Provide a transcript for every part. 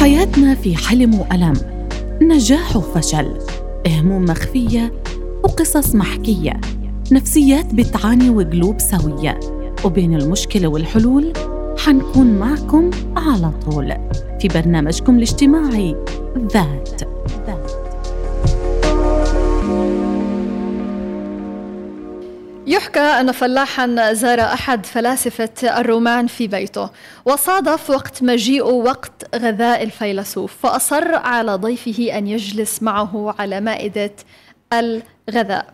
حياتنا في حلم وألم. نجاح وفشل. هموم مخفية وقصص محكية. نفسيات بتعاني وقلوب سوية. وبين المشكلة والحلول حنكون معكم على طول. في برنامجكم الاجتماعي ذات. يحكى أن فلاحا زار أحد فلاسفة الرومان في بيته وصادف وقت مجيء وقت غذاء الفيلسوف فأصر على ضيفه أن يجلس معه على مائدة الغذاء.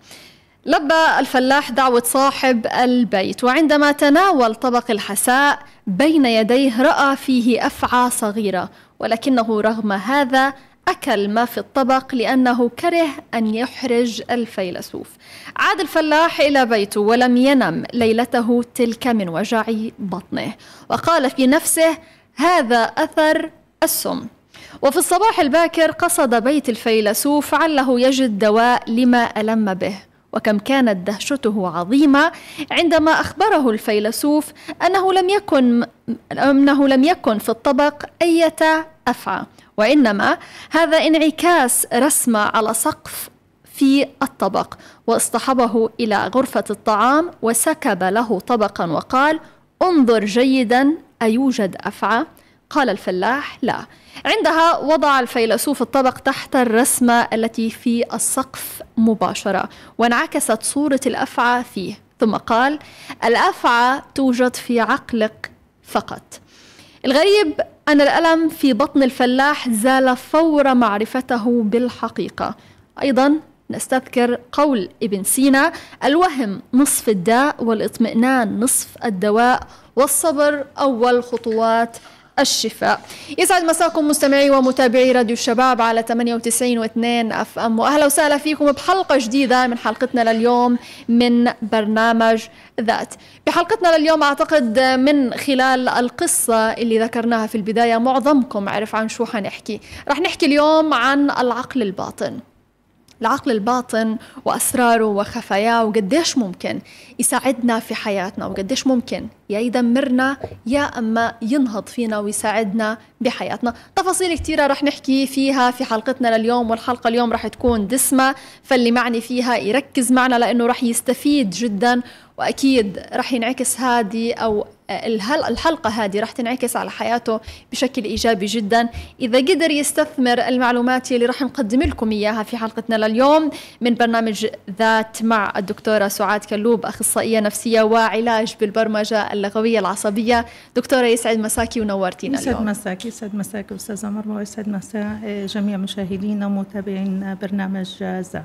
لبى الفلاح دعوة صاحب البيت وعندما تناول طبق الحساء بين يديه رأى فيه أفعى صغيرة ولكنه رغم هذا أكل ما في الطبق لأنه كره أن يحرج الفيلسوف. عاد الفلاح إلى بيته ولم ينم ليلته تلك من وجع بطنه. وقال في نفسه هذا أثر السم. وفي الصباح الباكر قصد بيت الفيلسوف عله يجد دواء لما ألم به. وكم كانت دهشته عظيمة عندما أخبره الفيلسوف أنه لم يكن أنه لم يكن في الطبق أية أفعى. وإنما هذا انعكاس رسمة على سقف في الطبق واصطحبه إلى غرفة الطعام وسكب له طبقا وقال انظر جيدا أيوجد أفعى؟ قال الفلاح لا عندها وضع الفيلسوف الطبق تحت الرسمة التي في السقف مباشرة وانعكست صورة الأفعى فيه ثم قال الأفعى توجد في عقلك فقط الغريب أن الألم في بطن الفلاح زال فور معرفته بالحقيقة. أيضا نستذكر قول ابن سينا الوهم نصف الداء والاطمئنان نصف الدواء والصبر أول خطوات. الشفاء. يسعد مساكم مستمعي ومتابعي راديو الشباب على 98 و2 أف إم. وأهلا وسهلا فيكم بحلقة جديدة من حلقتنا لليوم من برنامج ذات. بحلقتنا لليوم أعتقد من خلال القصة اللي ذكرناها في البداية معظمكم عرف عن شو حنحكي. رح نحكي اليوم عن العقل الباطن. العقل الباطن وأسراره وخفاياه وقديش ممكن يساعدنا في حياتنا وقديش ممكن يا يدمرنا يا أما ينهض فينا ويساعدنا بحياتنا. تفاصيل كثيره رح نحكي فيها في حلقتنا لليوم والحلقة اليوم رح تكون دسمة فاللي معني فيها يركز معنا لأنه رح يستفيد جدا وأكيد رح ينعكس هذه أو الحلقة هذه رح تنعكس على حياته بشكل إيجابي جدا. إذا قدر يستثمر المعلومات اللي رح نقدم لكم إياها في حلقتنا لليوم من برنامج ذات مع الدكتورة سعاد كلوب أخصائية نفسية وعلاج بالبرمجة اللغوية العصبية. دكتورة يسعد مساكي ونورتينا اليوم. يسعد مساكي يسعد مساكي أستاذة مرمى ويسعد مساء جميع مشاهدينا ومتابعين برنامج ذات.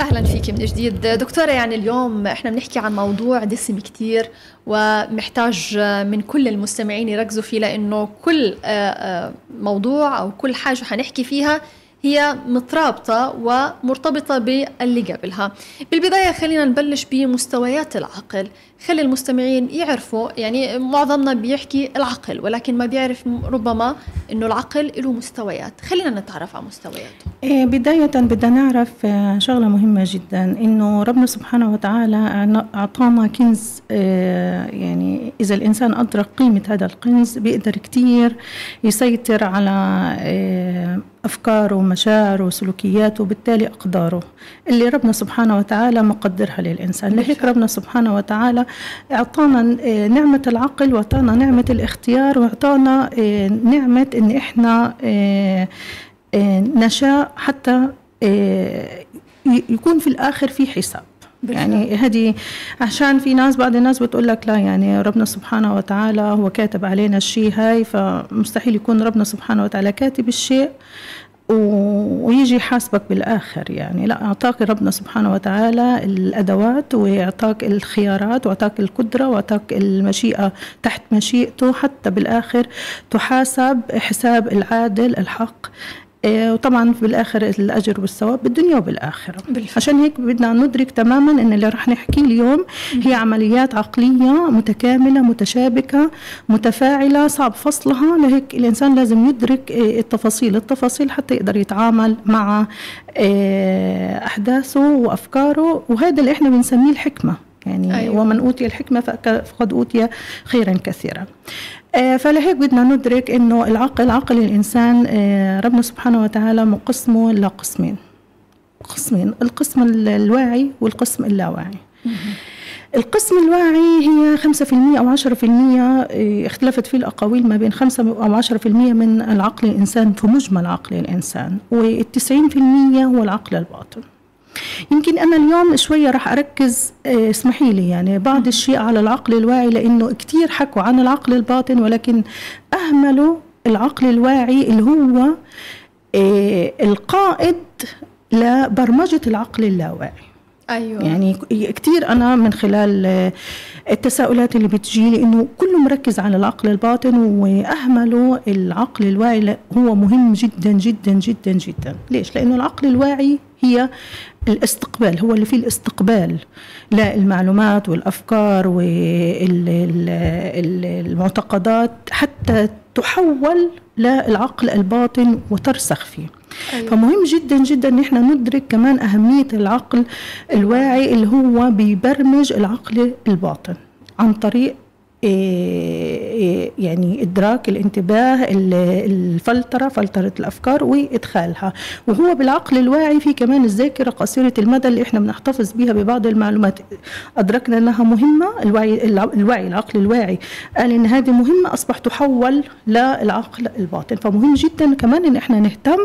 أهلا فيك من جديد. دكتورة يعني اليوم إحنا بنحكي عن موضوع دسم كثير ومحتاج من كل المستمعين يركزوا فيه لأنه كل آه، آه، موضوع أو كل حاجة حنحكي فيها هي مترابطة ومرتبطة باللي قبلها. بالبداية خلينا نبلش بمستويات العقل. خلي المستمعين يعرفوا يعني معظمنا بيحكي العقل ولكن ما بيعرف ربما إنه العقل له مستويات. خلينا نتعرف على مستوياته. إيه، بداية بدنا نعرف آه، شغلة مهمة جدا إنه ربنا سبحانه وتعالى أعطانا كنز آه، يعني إذا الإنسان أدرك قيمة هذا الكنز بيقدر كتير يسيطر على آه، أفكاره ومشاعره وسلوكياته وبالتالي أقداره. اللي ربنا سبحانه وتعالى مقدرها للإنسان. لهيك ربنا سبحانه وتعالى أعطانا آه، نعمة العقل وأعطانا نعمة الاختيار وأعطانا آه، نعمة إن إحنا آه، نشاء حتى يكون في الآخر في حساب. يعني هذه عشان في ناس بعض الناس بتقول لك لا يعني ربنا سبحانه وتعالى هو كاتب علينا الشيء هاي فمستحيل يكون ربنا سبحانه وتعالى كاتب الشيء. ويجي يحاسبك بالآخر يعني. لا أعطاك ربنا سبحانه وتعالى الأدوات ويعطاك الخيارات وأعطاك القدرة وأعطاك المشيئة تحت مشيئته حتى بالآخر تحاسب حساب العادل الحق. وطبعا بالآخر الأجر والثواب بالدنيا وبالآخرة. بالفعل. عشان هيك بدنا ندرك تماما إن اللي رح نحكيه اليوم هي عمليات عقلية متكاملة متشابكة متفاعلة صعب فصلها. لهيك الإنسان لازم يدرك إيه، التفاصيل. التفاصيل حتى يقدر يتعامل مع إيه، أحداثه وأفكاره. وهذا اللي إحنا بنسميه الحكمة. يعني أيوة. ومن أوتي الحكمة فقد أوتي خيرا كثيرا. آه، فلهيك بدنا ندرك إنه العقل عقل الإنسان آه، ربنا سبحانه وتعالى مقسمه لقسمين. قسمين القسم الواعي والقسم اللاواعي. القسم الواعي هي 5% أو 10% آه، اختلفت فيه الأقاويل ما بين 5 أو 10% من العقل الإنسان في مجمل عقل الإنسان وال90% هو العقل الباطن. يمكن أنا اليوم شوية راح أركز آه، اسمحي لي يعني بعض الشيء على العقل الواعي لأنه كثير حكوا عن العقل الباطن ولكن أهملوا العقل الواعي اللي هو آه، القائد لبرمجة العقل اللاواعي أيوة. يعني كثير أنا من خلال آه، التساؤلات اللي بتجيلي إنه كله مركز على العقل الباطن وأهملوا العقل الواعي هو مهم جدا جدا جدا جدا ليش؟ لأنه العقل الواعي هي الاستقبال هو اللي فيه الاستقبال للمعلومات والأفكار والمعتقدات حتى تحول للعقل الباطن وترسخ فيه أيوة. فمهم جدا جدا إن إحنا ندرك كمان أهمية العقل الواعي اللي هو بيبرمج العقل الباطن عن طريق يعني إدراك الانتباه الفلترة فلترة الأفكار وإدخالها. وهو بالعقل الواعي في كمان الذاكرة قصيرة المدى اللي إحنا بنحتفظ بها ببعض المعلومات. أدركنا أنها مهمة. الوعي, الوعي العقل الواعي قال إن هذه مهمة أصبح تحول للعقل الباطن. فمهم جدا كمان إن إحنا نهتم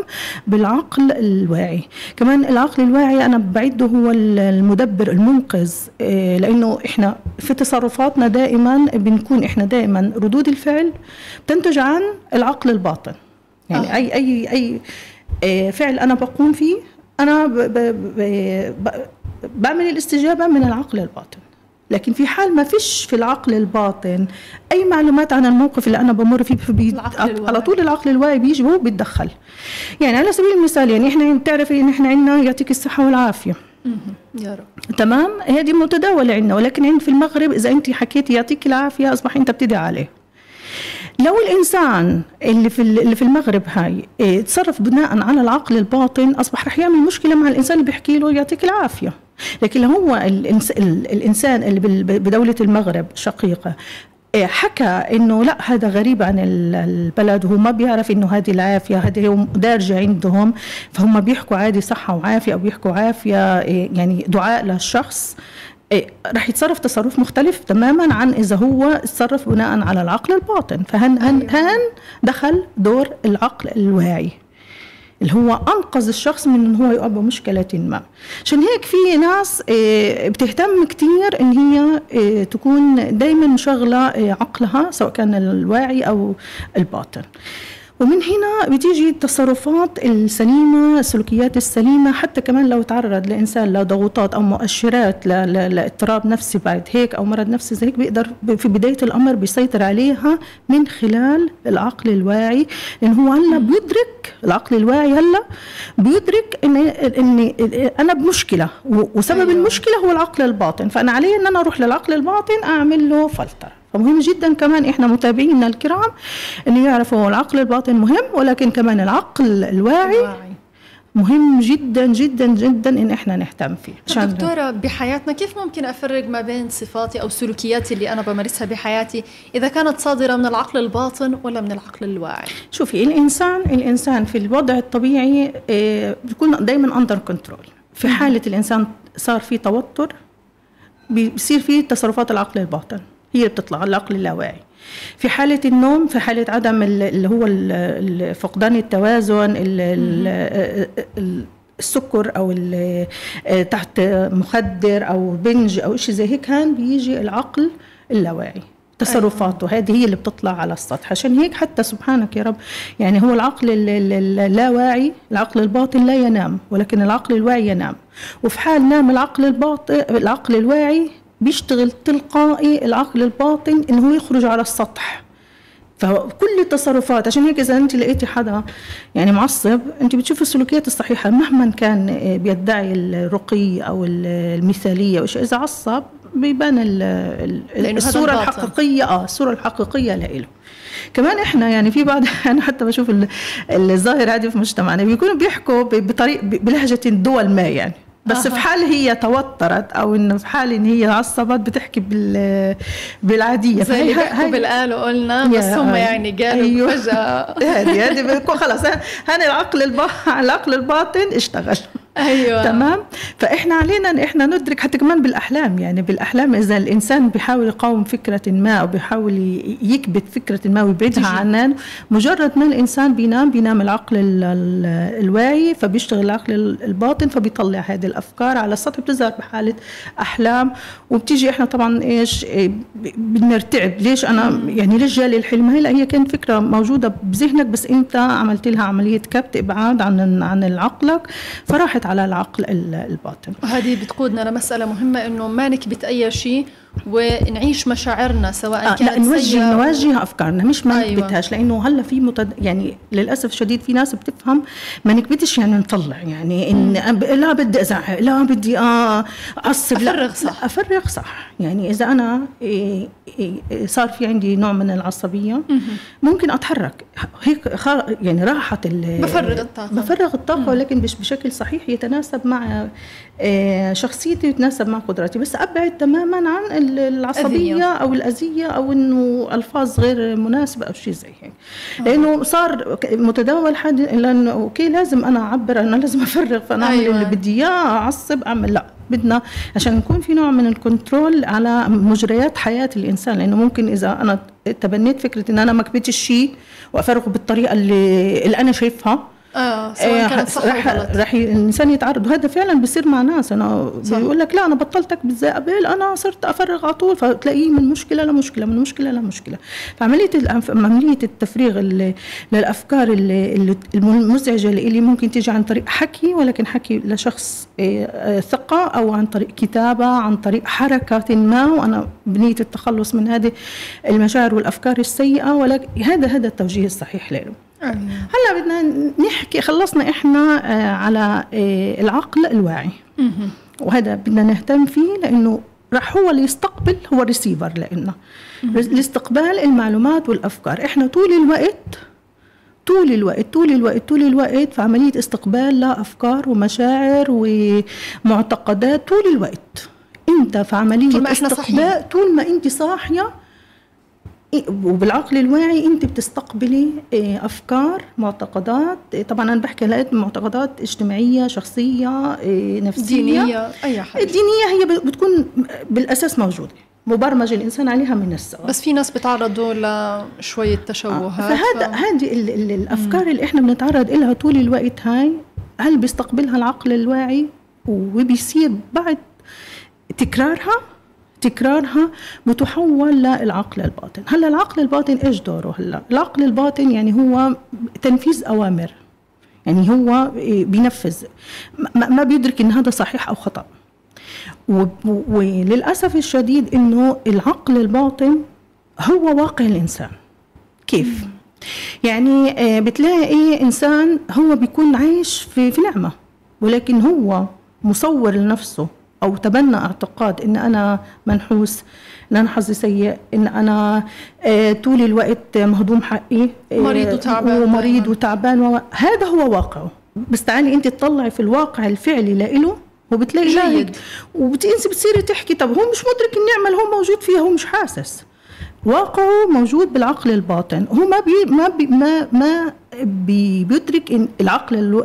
بالعقل الواعي. كمان العقل الواعي أنا بعده هو المدبر المنقذ. إيه، لأنه إحنا في تصرفاتنا دائما بنكون إحنا دائما ردود الفعل تنتج عن العقل الباطن. يعني آه. اي اي أي آه، فعل أنا بقوم فيه أنا ب ب ب بعمل الاستجابة من العقل الباطن. لكن في حال ما فيش في العقل الباطن أي معلومات عن الموقف اللي أنا بمر فيه بي على طول العقل الواعي بيجي وهو بيتدخل. يعني على سبيل المثال يعني إحنا بتعرفي إن إحنا عندنا يعطيك الصحة والعافية. يا رب. تمام؟ هذه متداولة عندنا ولكن عند في المغرب إذا أنت حكيتي يعطيك العافية أصبح أنت بتدعي عليه. لو الإنسان اللي في اللي في المغرب هاي إيه، تصرف بناء على العقل الباطن أصبح رح يعمل مشكلة مع الإنسان اللي بيحكي له يعطيك العافية. لكن هو الإنسان اللي بدولة المغرب شقيقة حكى إنه لا هذا غريب عن البلد. وهو ما بيعرف إنه هذه العافية هذه دارجه عندهم. فهم بيحكوا عادي صحة وعافية أو بيحكوا عافية إيه، يعني دعاء للشخص. إيه، رح يتصرف تصرف مختلف تماما عن إذا هو تصرف بناء على العقل الباطن. فهن هن, أيوة. هن دخل دور العقل الواعي. اللي هو أنقذ الشخص من إن هو يقع بمشكله ما. عشان هيك في ناس آه، بتهتم كثير إن هي آه، تكون دائما مشغله آه، عقلها سواء كان الواعي أو الباطن. ومن هنا بتيجي التصرفات السليمة السلوكيات السليمة حتى كمان لو تعرض لإنسان لضغوطات أو مؤشرات لاضطراب نفسي بعد هيك أو مرض نفسي زي هيك بيقدر في بداية الأمر بيسيطر عليها من خلال العقل الواعي لأن هو هلأ بيدرك العقل الواعي هلأ بيدرك إن إن أنا بمشكلة وسبب أيوة. المشكلة هو العقل الباطن فأنا علي إن أنا أروح للعقل الباطن أعمل له فلتر فمهم جدا كمان إحنا متابعينا الكرام إنه يعرفوا العقل الباطن مهم ولكن كمان العقل الواعي مهم جدا جدا جدا إن إحنا نهتم فيه. عشان دكتورة بحياتنا كيف ممكن أفرق ما بين صفاتي أو سلوكياتي اللي أنا بمارسها بحياتي إذا كانت صادرة من العقل الباطن ولا من العقل الواعي؟ شوفي الإنسان الإنسان في الوضع الطبيعي بيكون دائما under control في حالة الإنسان صار في توتر بيصير في تصرفات العقل الباطن. هي بتطلع العقل اللاواعي. في حالة النوم في حالة عدم اللي هو فقدان التوازن السكر أو تحت مخدر أو بنج أو شيء زي هيك كان بيجي العقل اللاواعي تصرفاته. أيوة. هذه هي اللي بتطلع على السطح. عشان هيك حتى سبحانك يا رب يعني هو العقل اللاواعي العقل الباطن لا ينام ولكن العقل الواعي ينام. وفي حال نام العقل الباطن العقل الواعي بيشتغل تلقائي العقل الباطن إنه هو يخرج على السطح. فكل التصرفات عشان هيك إذا أنت لقيتي حدا يعني معصب أنت بتشوفي السلوكيات الصحيحة مهما كان بيدعي الرقي أو المثالية أو إذا عصب بيبان الصورة الحقيقية آه الصورة الحقيقية لإله. كمان إحنا يعني في بعض أنا حتى بشوف الظاهر هذه في مجتمعنا بيكونوا بيحكوا بطريق بلهجة دول ما يعني. بس في حال هي توترت أو إنه في حال إن هي عصبت بتحكي بال بالعادية. زي اللي بيحكوا بالآل وقلنا بس هم يعني قالوا أيوه. فجأة. هذه هذه خلص. هنا العقل العقل الباطن اشتغل. أيوه. تمام؟ فإحنا علينا إن إحنا ندرك حتى كمان بالأحلام يعني بالأحلام إذا الإنسان بيحاول يقاوم فكرة ما أو بيحاول يكبت فكرة ما ويبعدها عننا مجرد ما الإنسان بينام بينام العقل الواعي فبيشتغل العقل الباطن فبيطلع هذه الأفكار على السطح بتظهر بحالة أحلام. وبتيجي إحنا طبعا إيش إيه، بنرتعب. ليش أنا يعني ليش جالي الحلم؟ هلا هي كانت فكرة موجودة بذهنك بس أنت عملت لها عملية كبت إبعاد عن عن عقلك فراحت على العقل الباطن. وهذه بتقودنا لمسألة مهمة إنه ما نكبت أي شيء ونعيش مشاعرنا سواء آه كانت لا نوجه نوجه أفكارنا مش ما أيوة. نكبتهاش لأنه هلأ في متد... يعني للأسف الشديد في ناس بتفهم ما نكبتش يعني نطلع يعني إن لا بدي أزعق لا بدي آه أعصب أفرغ صح. لا أفرغ صح. يعني إذا أنا إيه إيه صار في عندي نوع من العصبية ممكن أتحرك. هيك يعني راحت بفرغ الطاقة. بفرغ الطاقة ولكن بشكل صحيح يتناسب مع آه، شخصيتي يتناسب مع قدراتي. بس أبعد تماما عن العصبية. أو الأذية أو إنه ألفاظ غير مناسبة أو شيء زي هيك. لأنه صار متداول حد لأنه okay لازم أنا أعبر أنا لازم أفرغ فأنا أعمل أيوة. اللي بدي إياه أعصب أعمل لا بدنا عشان يكون في نوع من ال control على مجريات حياة الإنسان لأنه ممكن إذا أنا تبنيت فكرة إن أنا ما كبتش شيء وأفرغه بالطريقة اللي, اللي أنا شايفها آه سواء كانت صح رح, رح الإنسان يتعرض. وهذا فعلا بيصير مع ناس. أنا بيقول لك لا أنا بطلتك بالزقبل أنا صرت أفرغ على طول. فتلاقيه من مشكلة لمشكلة من مشكلة لمشكلة. فعملية عملية التفريغ اللي للأفكار اللي المزعجة اللي ممكن تيجي عن طريق حكي ولكن حكي لشخص آه، ثقة أو عن طريق كتابة عن طريق حركه ما. وأنا بنية التخلص من هذه المشاعر والأفكار السيئة. ولكن هذا هذا التوجيه الصحيح له هلا بدنا نحكي خلصنا إحنا آه، على آه، العقل الواعي. وهذا بدنا نهتم فيه لأنه راح هو اللي يستقبل هو ريسيفر لنا لاستقبال المعلومات والأفكار. إحنا طول الوقت طول الوقت طول الوقت طول الوقت في عملية استقبال لأفكار ومشاعر ومعتقدات طول الوقت. أنت في عملية طول ما استقبال طول ما أنت صاحية وبالعقل الواعي انت بتستقبلي آه، افكار معتقدات. آه، طبعا أنا بحكي هلا معتقدات اجتماعية شخصية آه، نفسية. دينية أي حاجة. الدينية هي بتكون بالأساس موجودة. مبرمج الإنسان عليها من السوا بس في ناس بيتعرضوا لشوية تشوهات فهذا ف... هذه الأفكار. اللي إحنا بنتعرض لها طول الوقت هاي. هل بيستقبلها العقل الواعي؟ وبيصير بعد تكرارها؟ تكرارها بتحول للعقل الباطن. هلأ العقل الباطن إيش دوره هلأ؟ العقل الباطن يعني هو تنفيذ أوامر يعني هو بينفذ. ما بيدرك إن هذا صحيح أو خطأ. وللأسف الشديد إنه العقل الباطن هو واقع الإنسان. كيف؟ يعني آه، بتلاقي إنسان هو بيكون عايش في في نعمة ولكن هو مصور لنفسه أو تبنى اعتقاد إن أنا منحوس إن أنا حظي سيء إن أنا آه طول الوقت مهضوم حقي آه مريض وتعبان ومريض وتعبان هذا هو واقعه. بس تعالي أنت تطلعي في الواقع الفعلي لإله وبتلاقي جيد. وبتنسي بتصيري تحكي طب هو مش مدرك النعمة اللي هو موجود فيها هو مش حاسس. واقعه موجود بالعقل الباطن. هو ما بي ما بي ما ما بي بيدرك إن العقل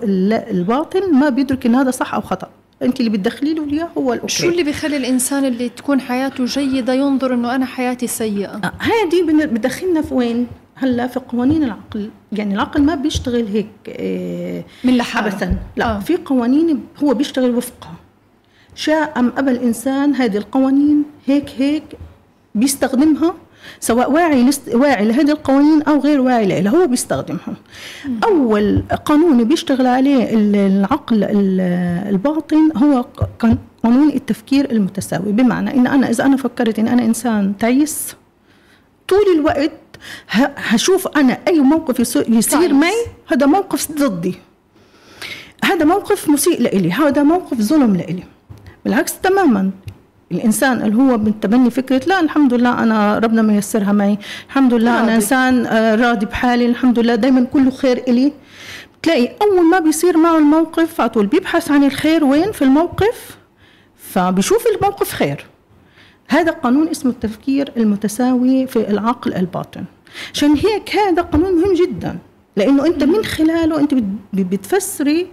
الباطن ما بيدرك إن هذا صح أو خطأ. أنت اللي بتدخلي له إياه هو ال okay. شو اللي بيخلي الإنسان اللي تكون حياته جيدة ينظر إنه أنا حياتي سيئة؟ آه هذه بدخلنا في وين؟ هلا في قوانين العقل. يعني العقل ما بيشتغل هيك آه من لحاله. ابدا. لا آه. في قوانين هو بيشتغل وفقها. شاء أم ابى الإنسان هذه القوانين هيك هيك بيستخدمها سواء واعي لست واعي لهذه القوانين أو غير واعي لها هو بيستخدمها أول قانون بيشتغل عليه العقل الباطن هو قانون التفكير المتساوي. بمعنى إن أنا إذا أنا فكرت إن أنا إنسان تعيس طول الوقت هشوف أنا أي موقف يصير معي هذا موقف ضدي. هذا موقف مسيء لإلي هذا موقف ظلم لإلي. بالعكس تماما. الإنسان اللي هو بتبني فكرة لا الحمد لله أنا ربنا ميسرها معي. الحمد لله راضي. أنا إنسان آه، راضي بحالي. الحمد لله دائما كله خير إلي. بتلاقي أول ما بيصير معه الموقف على طول بيبحث عن الخير وين؟ في الموقف. فبيشوف الموقف خير. هذا قانون اسمه التفكير المتساوي في العقل الباطن. عشان هيك هذا قانون مهم جدا. لأنه أنت من خلاله أنت بتفسري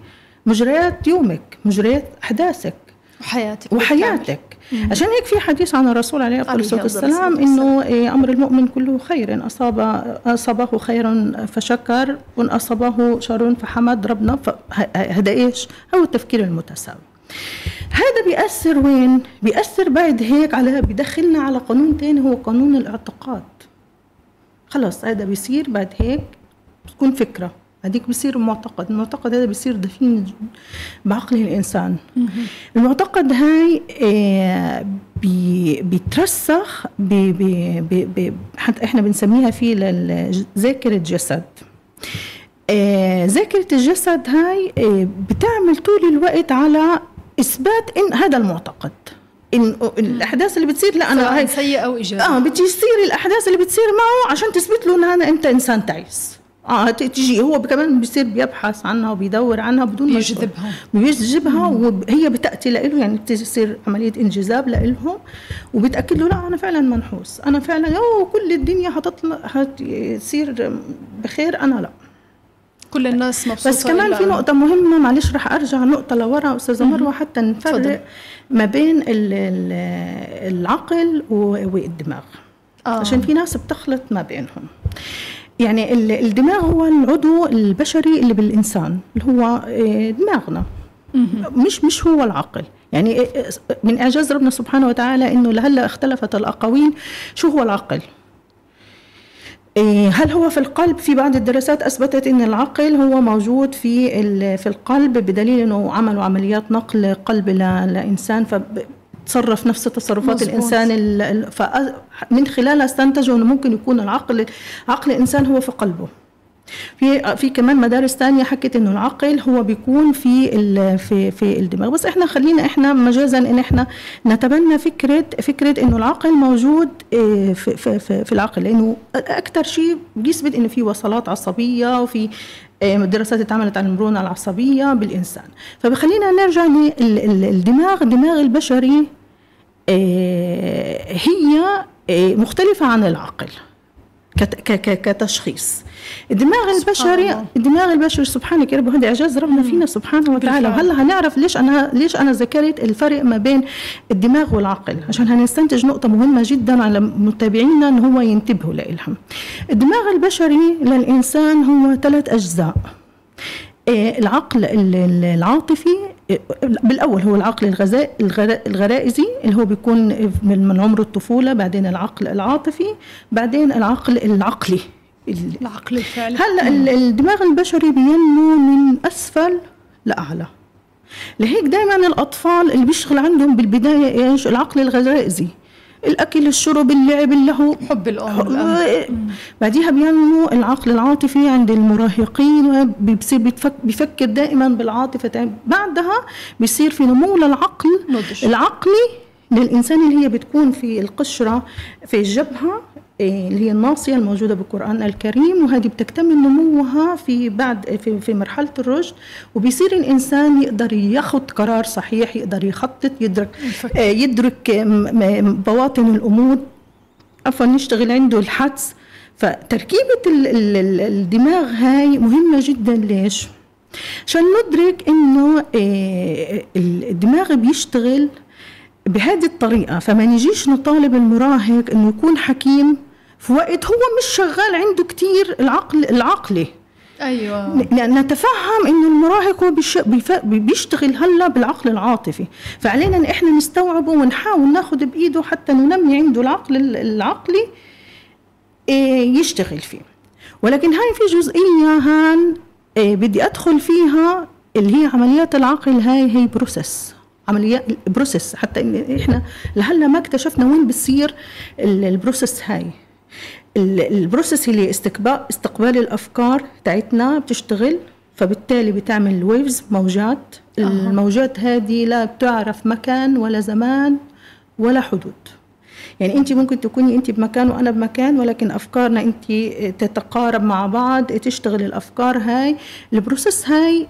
مجريات يومك مجريات أحداثك وحياتك. وحياتك. عشان هيك في حديث عن الرسول عليه الصلاة والسلام إنه إيه، أمر المؤمن كله خير. إن اصاب أصابه خير فشكر وإن أصابه شر فحمد ربنا. هذا إيش؟ هو التفكير المتساوي. هذا بيأثر وين؟ بيأثر بعد هيك على بدخلنا على قانون تاني هو قانون الاعتقاد. خلص هذا بيصير بعد هيك بتكون فكرة. هذيك بصير معتقد المعتقد هذا بصير دفين بعقل الإنسان. المعتقد هاي آه، بيترسخ بي بي بي حتى إحنا بنسميها في ذاكرة جسد آه، ذاكرة الجسد هاي آه، بتعمل طول الوقت على إثبات إن هذا المعتقد. إن الأحداث اللي بتصير لا أنا هاي سيئة أو إيجابية. آه بتصير الأحداث اللي بتصير معه عشان تثبت له إن أنا أنت إنسان تعيس. آه تجي هو كمان بيصير بيبحث عنها وبيدور عنها بدون ما يجذبها بيجذبها. وهي بتأتي له يعني بتصير عملية انجذاب له وبتأكد له لا أنا فعلا منحوس أنا فعلا أوه كل الدنيا حتطلع حتصير بخير أنا لا. كل الناس مبسوطة بس كمان في نقطة مهمة معلش رح أرجع نقطة لورا أستاذة مروة حتى نفرق ما بين العقل والدماغ. آه. عشان في ناس بتخلط ما بينهم. يعني الدماغ هو العضو البشري اللي بالإنسان اللي هو آه، دماغنا. مش مش هو العقل. يعني آه، آه، من إعجاز ربنا سبحانه وتعالى إنه لهلا اختلفت الأقاويل. شو هو العقل؟ هل هو في القلب؟ في بعض الدراسات أثبتت إن العقل هو موجود في في القلب بدليل إنه عملوا عمليات نقل قلب لإنسان. تصرف نفس تصرفات مزبوط. الإنسان فمن خلالها استنتجوا إنه ممكن يكون العقل عقل الإنسان هو في قلبه. في في كمان مدارس ثانية حكت إنه العقل هو بيكون في في في الدماغ. بس إحنا خلينا إحنا مجازا إن إحنا نتبنى فكرة فكرة إنه العقل موجود آه، في في في, في العقل. لأنه أكثر شيء بيثبت إنه في وصلات عصبية وفي آه، دراسات اتعملت عن المرونة العصبية بالإنسان. فبخلينا نرجع للدماغ الدماغ البشري هي آه، مختلفة عن العقل كتشخيص. الدماغ البشري الدماغ البشري سبحانك يا رب هذا أعجاز ربنا فينا سبحانه وتعالى. وهلا هنعرف ليش أنا ليش أنا ذكرت الفرق ما بين الدماغ والعقل عشان هنستنتج نقطة مهمة جدا على متابعينا ان هو ينتبهوا لها الدماغ البشري للإنسان هو ثلاث أجزاء. آه، العقل العاطفي آه، بالأول هو العقل الغرائزي اللي هو بيكون من عمر الطفولة بعدين العقل العاطفي بعدين العقل العقلي. العقل الفعلي. هلأ الدماغ البشري بينمو من أسفل لأعلى. لهيك دائما الأطفال اللي بيشتغل عندهم بالبداية إيش؟ العقل الغرائزي. الأكل الشرب اللعب اللهو حب الأم بعديها بينمو العقل العاطفي عند المراهقين بيصير بيفكر دائما بالعاطفة. بعدها بيصير في نمو للعقل العقلي للإنسان اللي هي بتكون في القشرة في الجبهة إيه، اللي هي الناصية الموجودة بالقرآن الكريم وهذه بتكتمل نموها في بعد في, في مرحلة الرشد وبيصير الإنسان يقدر ياخذ قرار صحيح يقدر يخطط يدرك إيه، يدرك بواطن الأمور. عفوا يشتغل عنده الحدس. فتركيبة الدماغ هاي مهمة جدا. ليش؟ عشان ندرك إنه إيه، الدماغ بيشتغل بهذه الطريقة. فما نجيش نطالب المراهق إنه يكون حكيم. في وقت هو مش شغال عنده كتير العقل العقلي. أيوه. نتفهم إنه المراهق هو بيشتغل هلا بالعقل العاطفي. فعلينا إن إحنا نستوعبه ونحاول ناخذ بإيده حتى ننمي عنده العقل العقلي إيه، يشتغل فيه. ولكن هاي في جزئية هان إيه، بدي أدخل فيها اللي هي عمليات العقل هاي هي process عمليات process حتى إن إحنا لهلا ما اكتشفنا وين بتصير ال process هاي. ال process اللي استقبال استقبال الأفكار تاعتنا بتشتغل فبالتالي بتعمل waves موجات. الموجات هذه لا بتعرف مكان ولا زمان ولا حدود. يعني أنت ممكن تكوني أنت بمكان وأنا بمكان ولكن أفكارنا أنت تتقارب مع بعض تشتغل الأفكار هاي. ال process هاي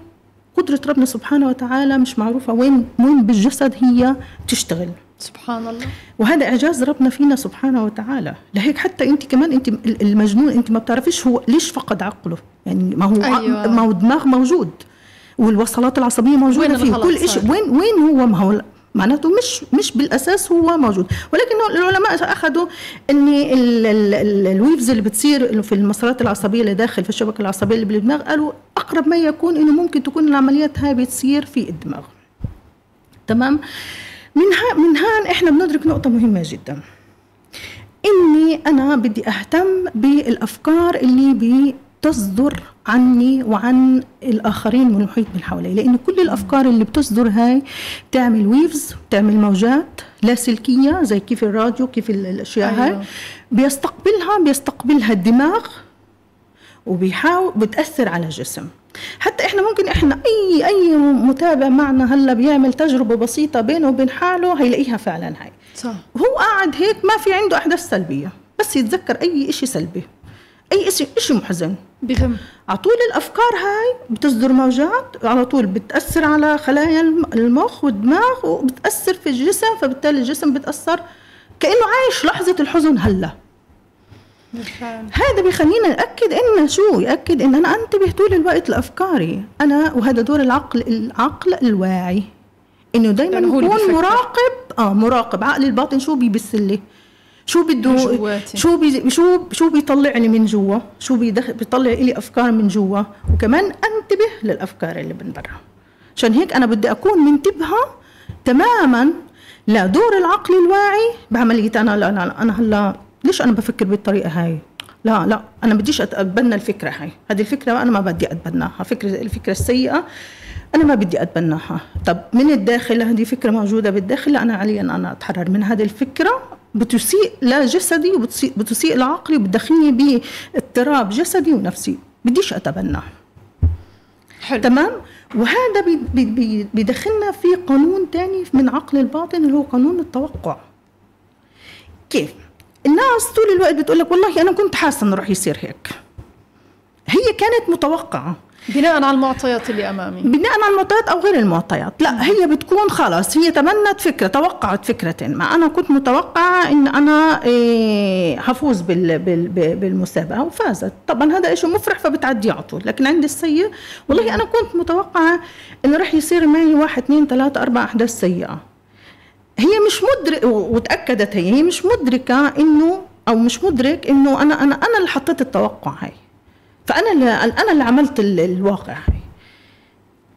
قدرة ربنا سبحانه وتعالى مش معروفة وين وين بالجسد هي تشتغل. سبحان الله. وهذا إعجاز ربنا فينا سبحانه وتعالى. لهيك حتى أنت كمان أنت المجنون أنت ما بتعرفيش هو ليش فقد عقله. يعني ما هو أيوة. ما هو دماغ موجود. والوصلات العصبية موجودة فيه. كل شيء وين وين هو؟ ما هو معناته مش مش بالأساس هو موجود. ولكن العلماء أخذوا إن الويفز اللي بتصير في المسارات العصبية اللي داخل في الشبكة العصبية اللي بالدماغ قالوا أقرب ما يكون إنه ممكن تكون العمليات هاي بتصير في الدماغ. تمام؟ من ها من هان إحنا بندرك نقطة مهمة جدا إني أنا بدي أهتم بالأفكار اللي تصدر عني وعن الآخرين من المحيط من حولي لأن كل الأفكار اللي بتصدر هاي بتعمل ويفز بتعمل موجات لاسلكيه زي كيف الراديو كيف الأشياء أيوة. هاي بيستقبلها بيستقبلها الدماغ وبيحاول بتأثر على الجسم. حتى إحنا ممكن إحنا أي أي متابع معنا هلأ بيعمل تجربة بسيطة بينه وبين حاله هيلاقيها فعلا هاي. صح. هو قاعد هيك ما في عنده أحداث سلبية بس يتذكر أي شيء سلبي أي شيء شيء محزن. بغم على طول الأفكار هاي بتصدر موجات على طول بتأثر على خلايا المخ والدماغ وبتأثر في الجسم فبالتالي الجسم بتأثر كأنه عايش لحظة الحزن هلأ. هذا بيخلينا نأكد إن شو؟ يأكد إن أنا أنتبه طول الوقت لأفكاري. أنا وهذا دور العقل العقل الواعي. إنه دائما يعني يكون مراقب. آه مراقب. عقل الباطن شو بيبث لي؟ شو بده شو بي شو شو بيطلعني من جوا؟ شو بيطلع لي أفكار من جوا؟ وكمان أنتبه للأفكار اللي من برا. عشان هيك أنا بدي أكون منتبهة تماما لدور العقل الواعي بعملية أنا لا لا أنا هلا ليش أنا بفكر بالطريقة هاي؟ لا لا أنا بديش أتبنى الفكرة هاي. هذه الفكرة أنا ما بدي أتبناها. فكرة الفكرة السيئة أنا ما بدي أتبناها. طب من الداخل هذه فكرة موجودة بالداخل؟ أنا علي ان أنا أتحرر من هذه الفكرة. بتسيء لجسدي وبتسيء بتسيء لعقلي وبتدخلني باضطراب جسدي ونفسي. بديش اتبناه حلو. تمام؟ وهذا بي بي بيدخلنا في قانون تاني من عقل الباطن اللي هو قانون التوقع. كيف؟ الناس طول الوقت بتقول لك والله أنا كنت حاسة إنه راح يصير هيك. هي كانت متوقعة. بناء على المعطيات اللي أمامي. بناء على المعطيات أو غير المعطيات. لا هي بتكون خلاص هي تمنت فكرة توقعت فكره ما أنا كنت متوقعة إن أنا إيه حفوز بال بال بالمسابقة وفازت. طبعا هذا شيء مفرح فبتعدي على طول. لكن عند السيء والله أنا كنت متوقعة إنه راح يصير معي واحد اثنين ثلاثة أربع أحداث سيئة. هي مش مدركه وتأكدت هي هي مش مدركة إنه أو مش مدرك إنه أنا أنا أنا اللي حطيت التوقع هاي. فأنا اللي أنا اللي عملت الواقع هاي.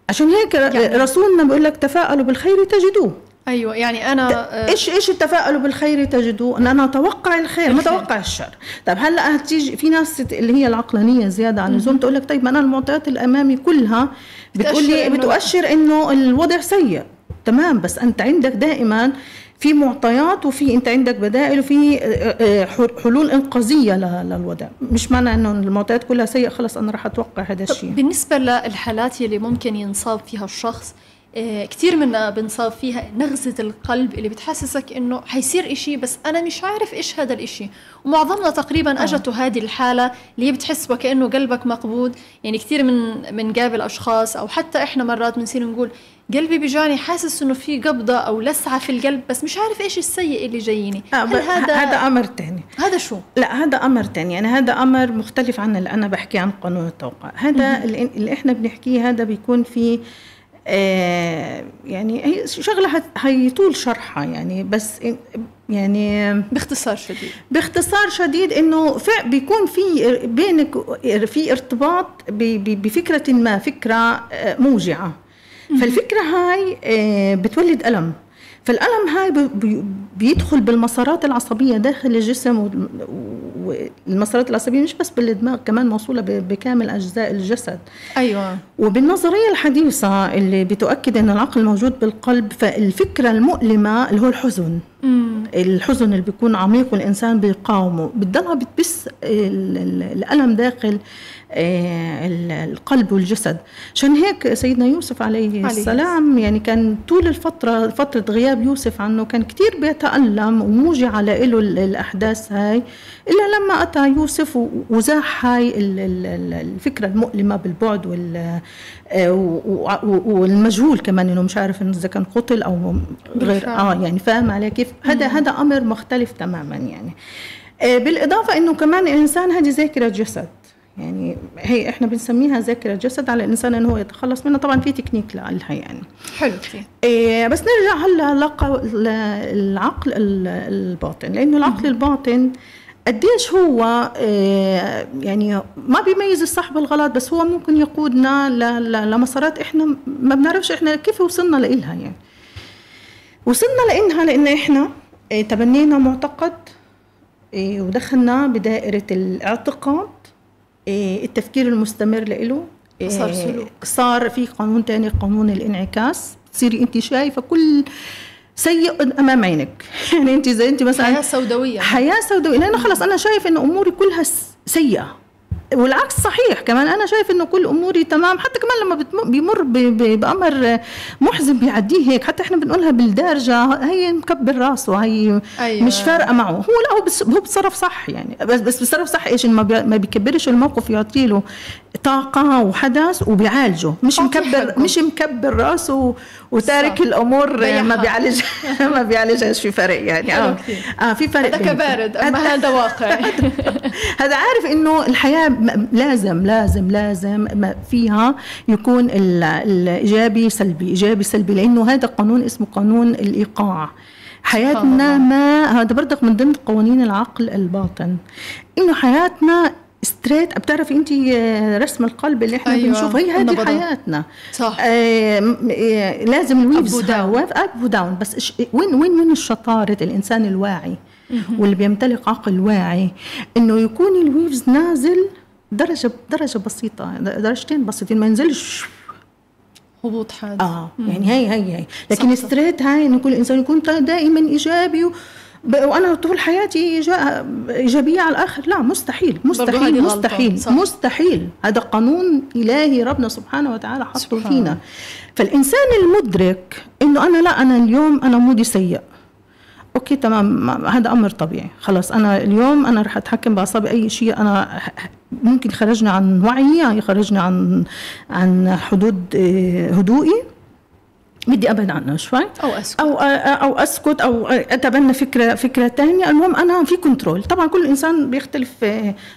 عشان هيك يعني رسولنا بيقول لك تفاءلوا بالخير تجدوه. أيوه يعني أنا آه، إيش إيش التفاؤل بالخير تجدوه؟ إن أنا أتوقع الخير ما أتوقع الشر. طيب هلأ هتيجي في ناس اللي هي العقلانية زيادة عن اللزوم تقول لك طيب ما أنا المعطيات الأمامي كلها بتقول لي بتؤشر إنه الوضع سيء. تمام بس أنت عندك دائما في معطيات وفي أنت عندك بدائل وفي آه، آه، حلول إنقاذية للوضع. مش معنى إنه المعطيات كلها سيئة خلص أنا راح أتوقع هذا الشيء. بالنسبة للحالات اللي ممكن ينصاب فيها الشخص آه، كثير منا بنصاب فيها نغزة القلب اللي بتحسسك إنه حيصير إشي بس أنا مش عارف إيش هذا الإشي. ومعظمنا تقريبا آه. اجته هذه الحالة اللي بتحس وكأنه قلبك مقبوض. يعني كثير من بنقابل أشخاص أو حتى إحنا مرات بنصير نقول قلبي بيجاني حاسس إنه في قبضة أو لسعة في القلب بس مش عارف إيش السيء اللي جاييني. آه هذا هذا أمر ثاني هذا شو؟ لا هذا أمر ثاني يعني هذا أمر مختلف عن اللي أنا بحكي عن قانون التوقع. هذا اللي, اللي إحنا بنحكيه هذا بيكون في آه، يعني هي شغلة هيطول شرحها يعني بس يعني باختصار شديد. باختصار شديد إنه بيكون في بينك في ارتباط بفكرة ما فكرة آه، موجعة فالفكرة هاي آه، بتولد ألم. فالألم هاي بيدخل بالمسارات العصبية داخل الجسم والمسارات العصبية مش بس بالدماغ كمان موصولة بكامل أجزاء الجسد. أيوة. وبالنظرية الحديثة اللي بتؤكد أن العقل موجود بالقلب فالفكرة المؤلمة اللي هو الحزن. الحزن اللي بيكون عميق والإنسان بيقاومه. بتضلها بتبث الألم داخل آه، القلب والجسد. عشان هيك سيدنا يوسف عليه, عليه السلام. يعني كان طول الفترة فترة غياب يوسف عنه كان كتير بيتألم وموجع له الأحداث هاي إلا لما أتى يوسف وزاح هاي الفكرة المؤلمة بالبعد وال والمجهول كمان إنه مش عارف إنه إذا كان قتل أو غير آه يعني فاهم علي كيف؟ هذا هذا أمر مختلف تماما يعني. آه، بالإضافة إنه كمان الإنسان هذه ذاكرة جسد. يعني هي إحنا بنسميها ذاكرة جسد على الإنسان إنه هو يتخلص منها. طبعا في تكنيك لها يعني. حلو إيه بس نرجع هلا للعقل الباطن. لأنه العقل الباطن قديش هو إيه يعني ما بيميز الصح بالغلط بس هو ممكن يقودنا لمسارات إحنا ما بنعرفش إحنا كيف وصلنا لإلها يعني. وصلنا لإنها لأن إحنا إيه تبنينا معتقد إيه ودخلنا بدائرة الاعتقاد التفكير المستمر له صار سلوك. صار في قانون تاني قانون الانعكاس. تصيري انت شايفة كل سيء أمام عينك. يعني أنت زي أنت مثلا حياة سوداوية. حياة سوداوية. لأنه خلص أنا شايف إن أموري كلها سيئة. والعكس صحيح كمان. أنا شايف إنه كل أموري تمام. حتى كمان لما بيمر بأمر محزن بيعديه هيك حتى إحنا بنقولها بالدارجة هي مكبر راسه هي أيوة. مش فارقة معه. هو لا هو بس هو بتصرف صح يعني. بس بس بتصرف صح إيش؟ ما, ما بيكبرش الموقف يعطي له طاقة وحدث وبيعالجه. مش مكبر مش مكبر راسه وتارك صح. الأمور ما بيعالج ما بيعالجهاش في فرق يعني. آه آه. في فرق هذا كبارد أما هذا واقع. هذا عارف إنه الحياة لازم لازم لازم فيها يكون الإيجابي سلبي إيجابي سلبي لأنه هذا قانون اسمه قانون الإيقاع. حياتنا ما هذا برضك من ضمن قوانين العقل الباطن. إنه حياتنا straight بتعرفي انت آه، رسم القلب اللي إحنا أيوة. بنشوفه هي هذه حياتنا. صح. آه, آه، لازم ال waves up و down up و down بس وين وين وين الشطارة؟ الإنسان الواعي واللي بيمتلك عقل واعي. إنه يكون ال waves نازل درجة درجة بسيطة درجتين بسيطين ما ينزلش. هبوط حاد. آه يعني هي هي هي. لكن straight هاي إنه كل إنسان يكون دائما إيجابي وأنا طول حياتي إيجابية على الآخر. لا مستحيل مستحيل مستحيل مستحيل. هذا قانون إلهي ربنا سبحانه وتعالى حطه فينا. فالإنسان المدرك إنه أنا لا أنا اليوم أنا مودي سيء. okay تمام هذا أمر طبيعي. خلاص أنا اليوم أنا رح أتحكم بأعصابي. أي شيء أنا ممكن يخرجني عن وعيي يخرجني عن عن حدود آه، هدوئي. بدي أبعد عنه شوي. أو أسكت. أو أو أسكت أو أتبنى فكرة فكرة ثانية المهم أنا في control طبعا كل إنسان بيختلف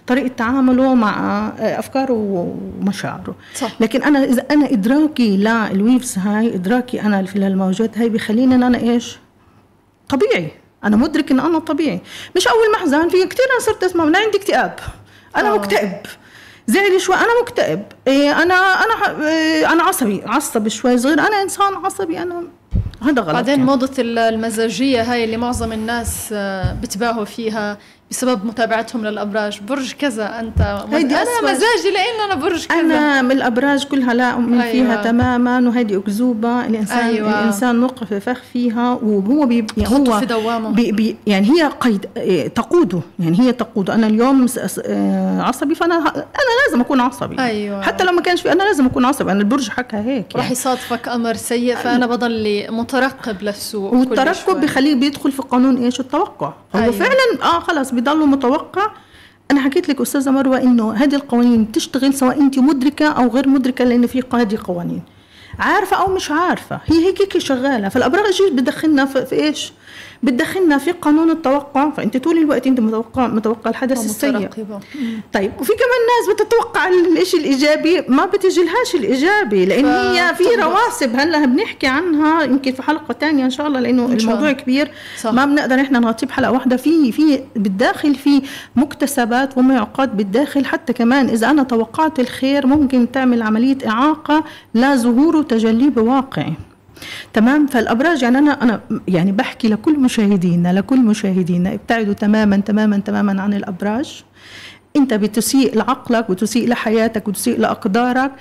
طريقة تعامله مع أفكاره ومشاعره. صح. لكن أنا إذا أنا إدراكي لل waves هاي إدراكي أنا في الموجات هاي بخليني إن أنا إيش؟ طبيعي. أنا مدرك إن أنا طبيعي. مش أول محزن في كثير أنا صرت أسمع أنا عندي اكتئاب. أنا. مكتئب. زعلي شوي أنا مكتئب. إيه أنا أنا إيه أنا عصبي عصبي شوي صغير. أنا إنسان عصبي أنا هذا غلط بعدين يعني. موضة المزاجية هاي اللي معظم الناس آه، بتباهوا فيها. بسبب متابعتهم للأبراج. برج كذا أنت أنا مزاجي لإن أنا برج كذا. أنا من الأبراج كلها لا أؤمن أيوة. فيها تماما وهذه أكذوبة. الانسان أيوة. الإنسان نوقف فخ فيها وهو بي يعني هو في دوامه. بي بي يعني هي قيد إيه، تقوده. يعني هي تقوده. أنا اليوم آه، عصبي فأنا أنا لازم أكون عصبي. أيوة. حتى لو ما كانش في أنا لازم أكون عصبي. أنا البرج حكى هيك يعني. راح يصادفك أمر سيء فأنا بضل مترقب للسوء والترقب بخليه بيدخل في قانون إيش؟ التوقع. هو أيوة. فعلا آه خلاص بضله متوقع. أنا حكيت لك أستاذة مروة إنه هذه القوانين تشتغل سواء أنت مدركة أو غير مدركة لأن في هذه قوانين. عارفة أو مش عارفة هي هيك هيك شغالة. فالأبراج بدخلنا؟ في, في إيش؟ بتدخلنا في قانون التوقع فأنت طول الوقت أنت متوقع متوقع الحدث السيء. طيب وفي كمان ناس بتتوقع الشيء الإيجابي ما بتجيلهاش الإيجابي لأن هي في رواسب هلأ بنحكي عنها يمكن في حلقة ثانية إن شاء الله لأنه الموضوع كبير. صح. ما بنقدر إحنا نغطيه بحلقه واحدة في في بالداخل في مكتسبات ومعوقات بالداخل حتى كمان إذا أنا توقعت الخير ممكن تعمل عملية إعاقة لا ظهور وتجلي بواقعي تمام؟ فالأبراج يعني أنا أنا يعني بحكي لكل مشاهدينا لكل مشاهدينا ابتعدوا تماما تماما تماما عن الأبراج. أنت بتسيء لعقلك وتسيء لحياتك وتسيء لأقدارك.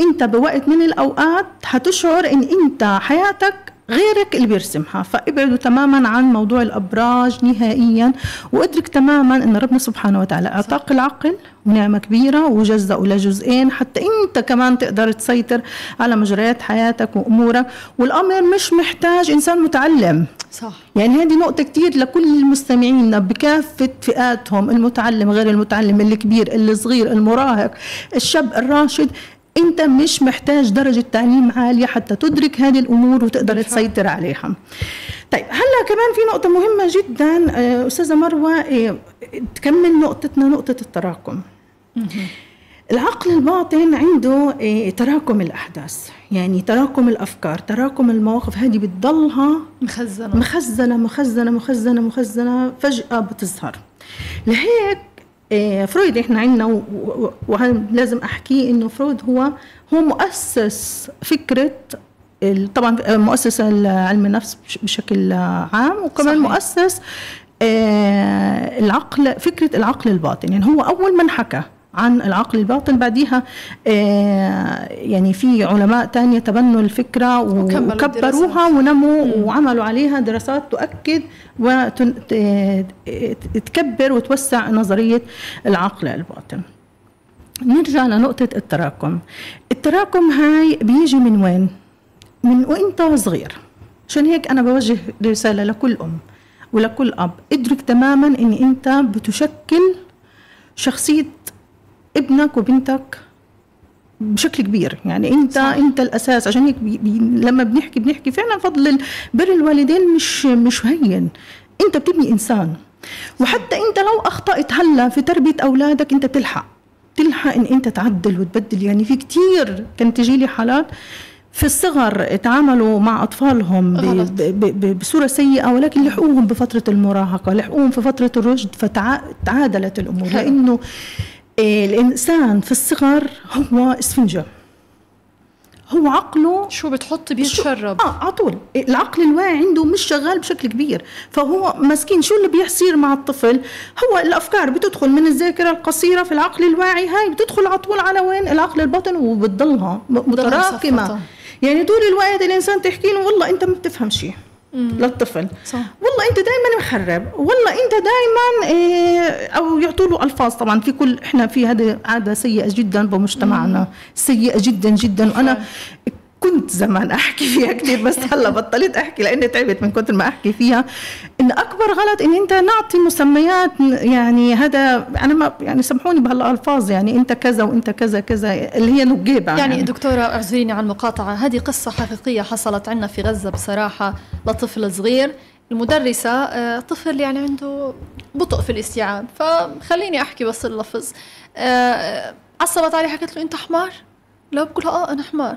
أنت بوقت من الأوقات حتشعر إن أنت حياتك غيرك اللي بيرسمها. فابعدوا تماما عن موضوع الأبراج نهائيا وادرك تماما إن ربنا سبحانه وتعالى أعطاك العقل ونعمة كبيرة وجزأه لجزئين حتى أنت كمان تقدر تسيطر على مجريات حياتك وأمورك. والأمر مش محتاج إنسان متعلم. صح. يعني هذه نقطة كتير لكل المستمعين بكافة فئاتهم المتعلم غير المتعلم الكبير الصغير المراهق الشاب الراشد. انت مش محتاج درجة تعليم عالية حتى تدرك هذه الأمور وتقدر بالفعل. تسيطر عليها. طيب هلا كمان في نقطة مهمة جدا آه، أستاذة مروة آه، تكمل نقطتنا نقطة التراكم. العقل الباطن عنده آه، تراكم الأحداث يعني تراكم الأفكار تراكم المواقف هذه بتضلها مخزنة. مخزنة مخزنة مخزنة مخزنة فجأة بتظهر. لهيك فرويد إحنا عندنا ولازم احكيه إنه فرويد هو هو مؤسس فكرة طبعا مؤسس علم النفس بشكل عام وكمان صحيح. مؤسس إيه، العقل فكرة العقل الباطن يعني هو أول من حكى عن العقل الباطن بعديها آه، يعني في علماء تانية تبنوا الفكرة وكبروها ونموا وعملوا عليها دراسات تؤكد وتكبر وتوسع نظرية العقل الباطن. نرجع لنقطة التراكم. التراكم هاي بيجي من وين؟ من وإنت صغير. عشان هيك أنا بوجه رسالة لكل أم ولكل أب. ادرك تماما أن أنت بتشكل شخصية ابنك وبنتك بشكل كبير. يعني انت صح. انت الأساس. عشان هيك لما بنحكي بنحكي فعلا فضل بر الوالدين مش مش هين. انت بتبني إنسان. وحتى انت لو أخطأت هلأ في تربية أولادك انت تلحق. تلحق إن انت تعدل وتبدل. يعني في كتير كانت تجي لي حالات في الصغر تعاملوا مع أطفالهم بصورة سيئة ولكن لحقوهم بفترة المراهقة لحقوهم في فترة الرشد فتعادلت الأمور. لأنه الإنسان في الصغر هو إسفنجة. هو عقله شو بتحط بيتشرب. آه على طول. العقل الواعي عنده مش شغال بشكل كبير. فهو مسكين شو اللي بيصير مع الطفل؟ هو الأفكار بتدخل من الذاكرة القصيرة في العقل الواعي. هاي بتدخل على طول على وين؟ العقل الباطن وبتضلها متراكمة. يعني طول الوقت الإنسان تحكي له والله أنت ما بتفهم شيء. للطفل. صح. والله انت دائما مخرب. والله انت دائما إيه أو يعطوا له ألفاظ. طبعا في كل إحنا في هذه عادة سيئة جدا بمجتمعنا. سيئة جدا جدا. وأنا كنت زمان أحكي فيها كثير بس هلا بطلت أحكي لأني تعبت من كثر ما أحكي فيها. إن أكبر غلط إن أنت نعطي مسميات يعني هذا أنا ما يعني سامحوني بهالألفاظ يعني أنت كذا وأنت كذا كذا اللي هي نقيبة. يعني, يعني دكتورة اعذريني عن المقاطعة. هذه قصة حقيقية حصلت عندنا في غزة بصراحة لطفل صغير. المدرسة آه، طفل يعني عنده بطء في الاستيعاب. فخليني أحكي بس اللفظ. آه، عصبت عليه حكت له أنت حمار؟ لو بقول آه أنا حمار.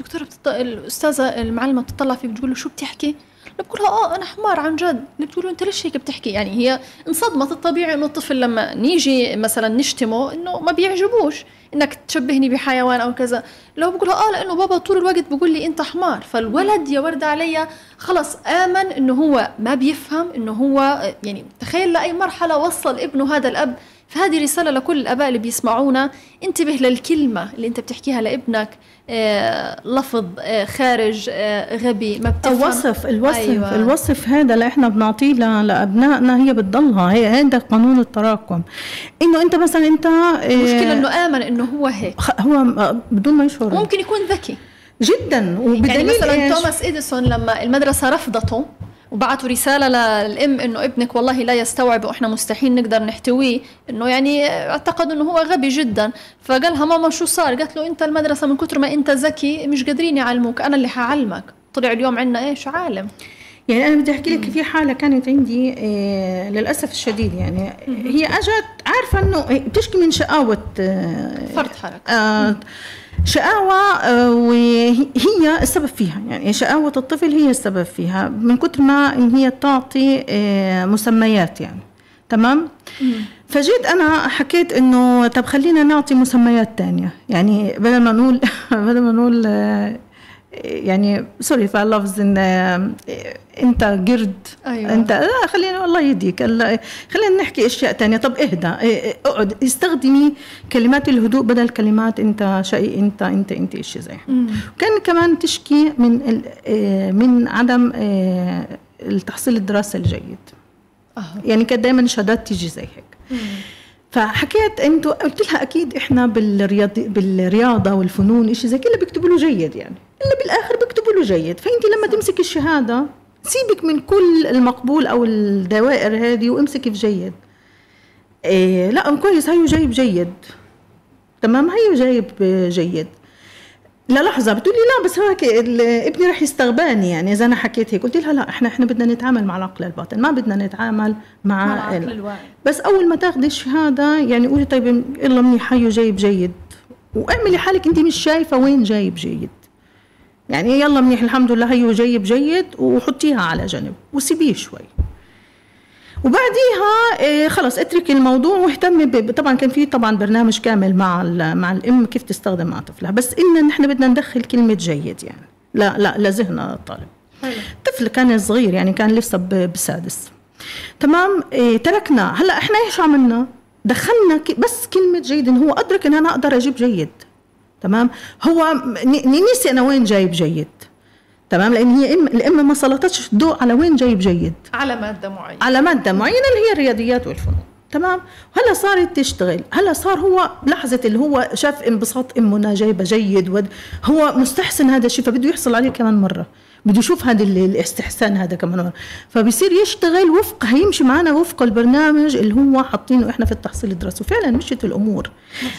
دكتورة بتط... الأستاذة المعلمة بتطلع فيه بتقول له شو بتحكي؟ بقول آه أنا حمار عن جد. بتقول أنت ليش هيك بتحكي؟ يعني هي انصدمت. الطبيعي إنه الطفل لما نيجي مثلا نشتمه إنه ما بيعجبوش إنك تشبهني بحيوان أو كذا. لو بقول آه لأنه بابا طول الوقت بقول لي أنت حمار. فالولد يا ورده علي خلص آمن إنه هو ما بيفهم إنه هو يعني تخيل لأي مرحلة وصل ابنه هذا الأب فهذه رسالة لكل الآباء اللي بيسمعونا. انتبه للكلمة اللي أنت بتحكيها لابنك آه، لفظ آه، خارج آه، غبي ما بتفهم. الوصف الوصف أيوة. الوصف هذا اللي إحنا بنعطيه لأبنائنا هي بتضلها. هي هذا قانون التراكم. إنه أنت مثلا أنت المشكلة إنه آمن إنه هو هيك. هو بدون ما يشعر. ممكن يكون ذكي. جدا. وبدليل يعني مثلا؟ توماس إديسون لما المدرسة رفضته وبعثوا رسالة للأم إنه ابنك والله لا يستوعب وإحنا مستحيل نقدر نحتويه إنه يعني اعتقد إنه هو غبي جدا. فقالها ماما شو صار؟ قالت له أنت المدرسة من كثر ما أنت ذكي مش قادرين يعلموك أنا اللي حعلمك. طلع اليوم عندنا إيش؟ عالم. يعني أنا بدي أحكي لك في حالة كانت عندي آه للأسف الشديد يعني. هي أجت عارفة إنه بتشكي من شقاوة آه فرط حركة. آه شقاوة آه، وهي السبب فيها. يعني شقاوة الطفل هي السبب فيها من كتر ما إن هي تعطي آه، مسميات يعني. تمام؟ فجيت أنا حكيت إنه طب خلينا نعطي مسميات تانية. يعني بدل ما نقول بدل ما نقول آه، يعني سوري في اللفظ إن إنت قرد. أيوة. إنت لا خلينا الله يهديك خلينا نحكي أشياء تانية. طب اهدى اقعد. استخدمي كلمات الهدوء بدل كلمات إنت شيء إنت إنت إنت شيء زي. كان كمان تشكي من من عدم التحصيل الدراسي الجيد. أه. يعني كانت دائما الشهادات تيجي زي هيك. مم. فحكيت إنتوا قلت لها أكيد إحنا بالرياض بالرياضة والفنون شيء زي كذا بيكتبوا له جيد يعني. إلا بالآخر بيكتبوا له جيد. فانت لما تمسك الشهادة سيبك من كل المقبول أو الدوائر هذه وامسكي في جيد. إيه لا كويس هيو جايب جيد. تمام؟ هيو جايب جيد. للحظة بتقولي لا بس هيك ابني رح يستغباني يعني إذا أنا حكيت هيك. قلت لها لا إحنا إحنا بدنا نتعامل مع العقل الباطن. ما بدنا نتعامل مع, مع العقل الواعي. بس أول ما تاخذي الشهادة يعني قولي طيب يلا منيح حيو جايب جيد. وأعملي حالك أنت مش شايفة وين جايب جيد. يعني يلا منيح الحمد لله هيو جايب جيد وحطيها على جنب وسيبيه شوي. وبعديها إيه خلص اترك الموضوع واهتمي طبعا كان في طبعا برنامج كامل مع مع الأم كيف تستخدم مع طفلها بس إن نحن بدنا ندخل كلمة جيد يعني لا لا لذهن الطالب الطفل كان صغير يعني كان لسه بسادس. تمام؟ إيه تركنا. هلأ إحنا إيش عملنا؟ دخلنا بس كلمة جيد انه هو أدرك إن أنا أقدر أجيب جيد. تمام؟ هو نسي أنا وين جايب جيد. تمام؟ لأن هي ام الام ما سلطتش الضوء على وين جايب جيد. على مادة معينة. على مادة معينة اللي هي الرياضيات والفنون. تمام؟ هلا صارت تشتغل. هلا صار هو لحظة اللي هو شاف انبساط امنا جايبة جيد ود هو مستحسن هذا الشيء فبده يحصل عليه كمان مرة. بده يشوف هذا الاستحسان هذا كمان. فبصير يشتغل وفق هيمشي معنا وفق البرنامج اللي هو حاطينه إحنا في التحصيل الدراسي. وفعلا مشيت الأمور.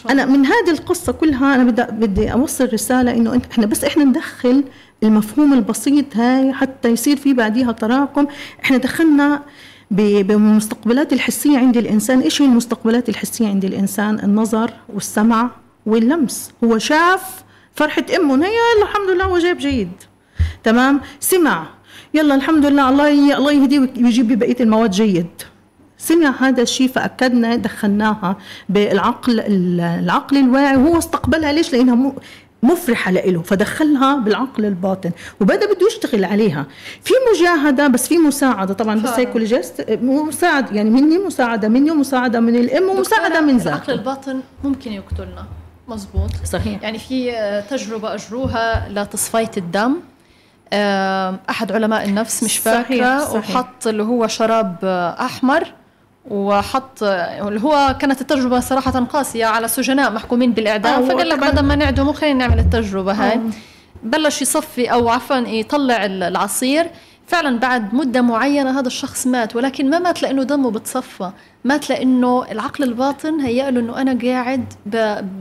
أنا من هذه القصة كلها أنا بدي بدي أوصل رسالة إنه إحنا بس إحنا ندخل المفهوم البسيط هاي حتى يصير في بعديها تراكم. إحنا دخلنا بالمستقبلات الحسية عند الإنسان. إيش هي المستقبلات الحسية عند الإنسان؟ النظر والسمع واللمس. هو شاف فرحة أمه. يلا الحمد لله هو جايب جيد. تمام؟ سمع. يلا الحمد لله الله الله يهديه ويجيب لي بقية المواد جيد. سمع هذا الشيء فأكدنا دخلناها بالعقل العقل الواعي وهو استقبلها ليش؟ لأنها مفرحة له فدخلها بالعقل الباطن. وبدأ بده يشتغل عليها. في مجاهدة بس في مساعدة. طبعا بالسايكولوجيست مساعد يعني مني مساعدة؟ مني ومساعده من الام ومساعده من ذاك العقل الباطن ممكن يقتلنا. مزبوط صحيح. يعني في تجربة أجروها لتصفية الدم. أحد علماء النفس مش فاكرة صحيح. صحيح. وحط اللي هو شراب أحمر وحط اللي هو كانت التجربة صراحة قاسية على سجناء محكومين بالإعدام فقال لك بدل ما نعدمه خلينا نعمل التجربة هاي أوه. بلش يصفي أو عفوا يطلع العصير فعلا بعد مدة معينة هذا الشخص مات ولكن ما مات لأنه دمه بتصفى مات لأنه العقل الباطن هيأ له أنه أنا قاعد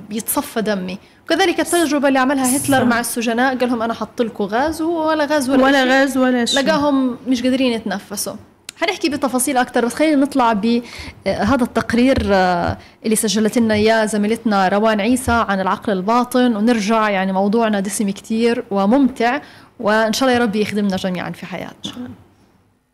بيتصفى دمي وكذلك التجربة اللي عملها هتلر مع السجناء قال لهم أنا حط لكم غاز ولا غاز ولا, ولا غاز ولا شيء. لقاهم مش قادرين يتنفسوا. حنحكي بتفاصيل أكثر بس خلينا نطلع بهذا آه، التقرير آه، اللي سجلت لنا إياه زميلتنا روان عيسى عن العقل الباطن. ونرجع يعني موضوعنا دسم كتير وممتع. وإن شاء الله يا رب يخدمنا جميعا في حياتنا.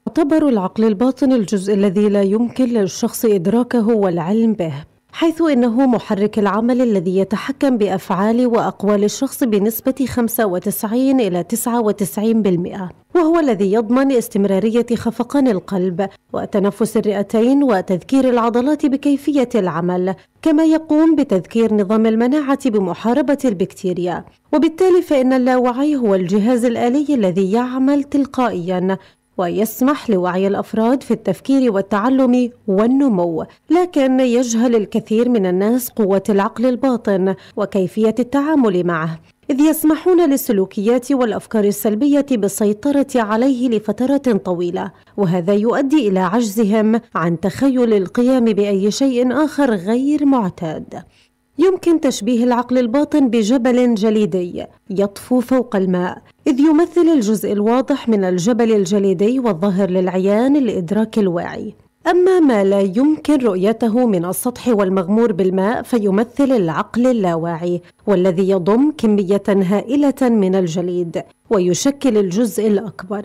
يعتبر العقل الباطن الجزء الذي لا يمكن للشخص إدراكه والعلم به. حيث إنه محرك العمل الذي يتحكم بأفعال وأقوال الشخص بنسبة 95 إلى 99% وهو الذي يضمن استمرارية خفقان القلب وتنفس الرئتين وتذكير العضلات بكيفية العمل كما يقوم بتذكير نظام المناعة بمحاربة البكتيريا. وبالتالي فإن اللاوعي هو الجهاز الآلي الذي يعمل تلقائيا ويسمح لوعي الأفراد في التفكير والتعلم والنمو لكن يجهل الكثير من الناس قوة العقل الباطن وكيفية التعامل معه إذ يسمحون للسلوكيات والأفكار السلبية بالسيطرة عليه لفترات طويلة، وهذا يؤدي إلى عجزهم عن تخيل القيام بأي شيء آخر غير معتاد. يمكن تشبيه العقل الباطن بجبل جليدي يطفو فوق الماء إذ يمثل الجزء الواضح من الجبل الجليدي والظاهر للعيان لإدراك الواعي. أما ما لا يمكن رؤيته من السطح والمغمور بالماء فيمثل العقل اللاواعي والذي يضم كمية هائلة من الجليد ويشكل الجزء الأكبر.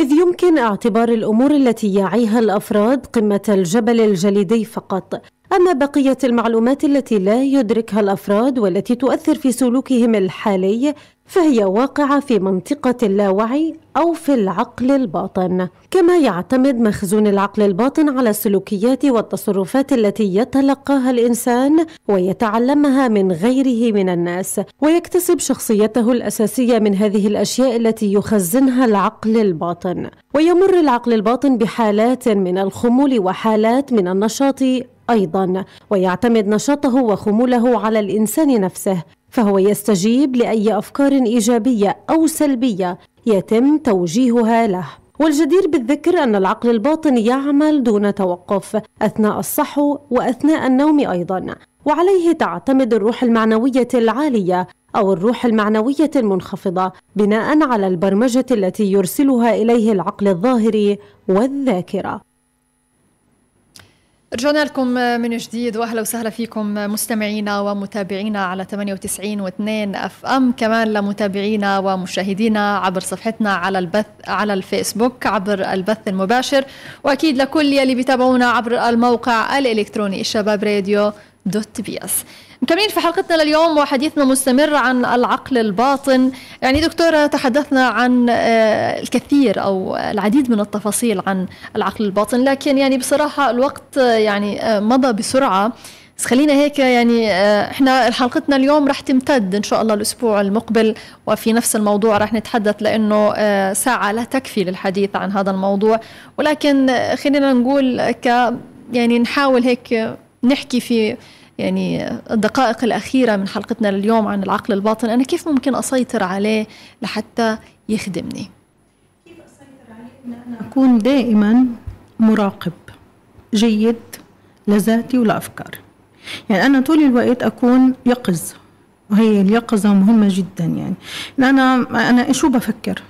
إذ يمكن اعتبار الأمور التي يعيها الأفراد قمة الجبل الجليدي فقط أما بقية المعلومات التي لا يدركها الأفراد والتي تؤثر في سلوكهم الحالي فهي واقعة في منطقة اللاوعي أو في العقل الباطن. كما يعتمد مخزون العقل الباطن على السلوكيات والتصرفات التي يتلقاها الإنسان ويتعلمها من غيره من الناس ويكتسب شخصيته الأساسية من هذه الأشياء التي يخزنها العقل الباطن. ويمر العقل الباطن بحالات من الخمول وحالات من النشاط أيضا ويعتمد نشاطه وخموله على الإنسان نفسه فهو يستجيب لأي أفكار إيجابية أو سلبية يتم توجيهها له. والجدير بالذكر أن العقل الباطن يعمل دون توقف أثناء الصحو وأثناء النوم أيضا. وعليه تعتمد الروح المعنوية العالية أو الروح المعنوية المنخفضة بناء على البرمجة التي يرسلها إليه العقل الظاهري والذاكرة. رجعنا لكم من جديد وأهلا وسهلا فيكم مستمعينا ومتابعينا على 98 و2 FM. كمان لمتابعينا ومشاهدينا عبر صفحتنا على البث على الفيسبوك عبر البث المباشر. وأكيد لكل يلي بيتابعونا عبر الموقع الإلكتروني الشباب راديو dot ps. مكملين في حلقتنا لليوم وحديثنا مستمر عن العقل الباطن. يعني دكتورة تحدثنا عن آه، الكثير أو العديد من التفاصيل عن العقل الباطن لكن يعني بصراحة الوقت يعني آه، مضى بسرعة. بس خلينا هيك يعني آه، إحنا حلقتنا اليوم رح تمتد إن شاء الله الأسبوع المقبل وفي نفس الموضوع رح نتحدث لأنه ساعة لا تكفي للحديث عن هذا الموضوع. ولكن خلينا نقول ك يعني نحاول هيك نحكي في يعني الدقائق الأخيرة من حلقتنا اليوم عن العقل الباطن أنا كيف ممكن أسيطر عليه لحتى يخدمني؟ كيف أسيطر عليه؟ أن أنا أكون دائما مراقب جيد لذاتي ولأفكاري. يعني أنا طول الوقت أكون يقظ وهي اليقظة مهمة جدا يعني. أنا أنا شو بفكر؟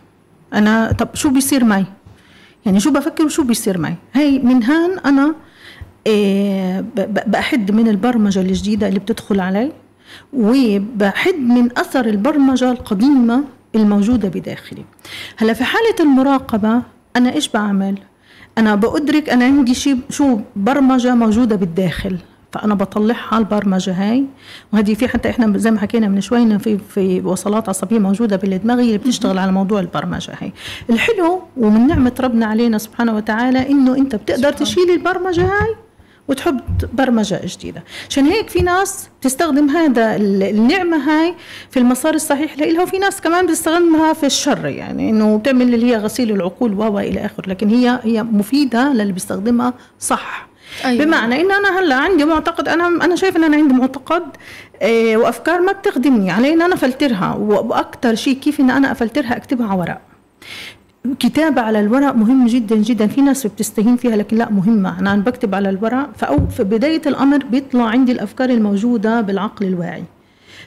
أنا طب شو بيصير معي؟ يعني شو بفكر وشو بيصير معي؟ هي من هان أنا بحد من البرمجة الجديدة اللي بتدخل علي وبحد من أثر البرمجة القديمة الموجودة بداخلي. هلا في حالة المراقبة أنا إيش بعمل؟ أنا بأدرك أنا عندي شيء شو برمجة موجودة بالداخل فأنا بطلعها البرمجة هاي. وهذه في حتى إحنا زي ما حكينا من شوي في في وصلات عصبية موجودة بالدماغ اللي بتشتغل على موضوع البرمجة هاي. الحلو ومن نعمة ربنا علينا سبحانه وتعالى إنه أنت بتقدر تشيل البرمجة هاي وتحط برمجة جديدة. عشان هيك في ناس تستخدم هذا النعمة هاي في المسار الصحيح لإلها وفي ناس كمان بتستخدمها في الشر يعني إنه بتعمل اللي هي غسيل العقول و إلى آخره لكن هي هي مفيدة للي بيستخدمها صح. أيوة. بمعنى ان أنا هلأ عندي معتقد أنا أنا شايف إن أنا عندي معتقد إيه وأفكار ما بتخدمني علي إن أنا أفلترها وأكثر شيء كيف إن أنا أفلترها أكتبها على ورق. كتابة على الورق مهم جدا جدا. في ناس بتستهين فيها لكن لا مهمة. أنا بكتب على الورق فأو في بداية الأمر بيطلع عندي الأفكار الموجودة بالعقل الواعي.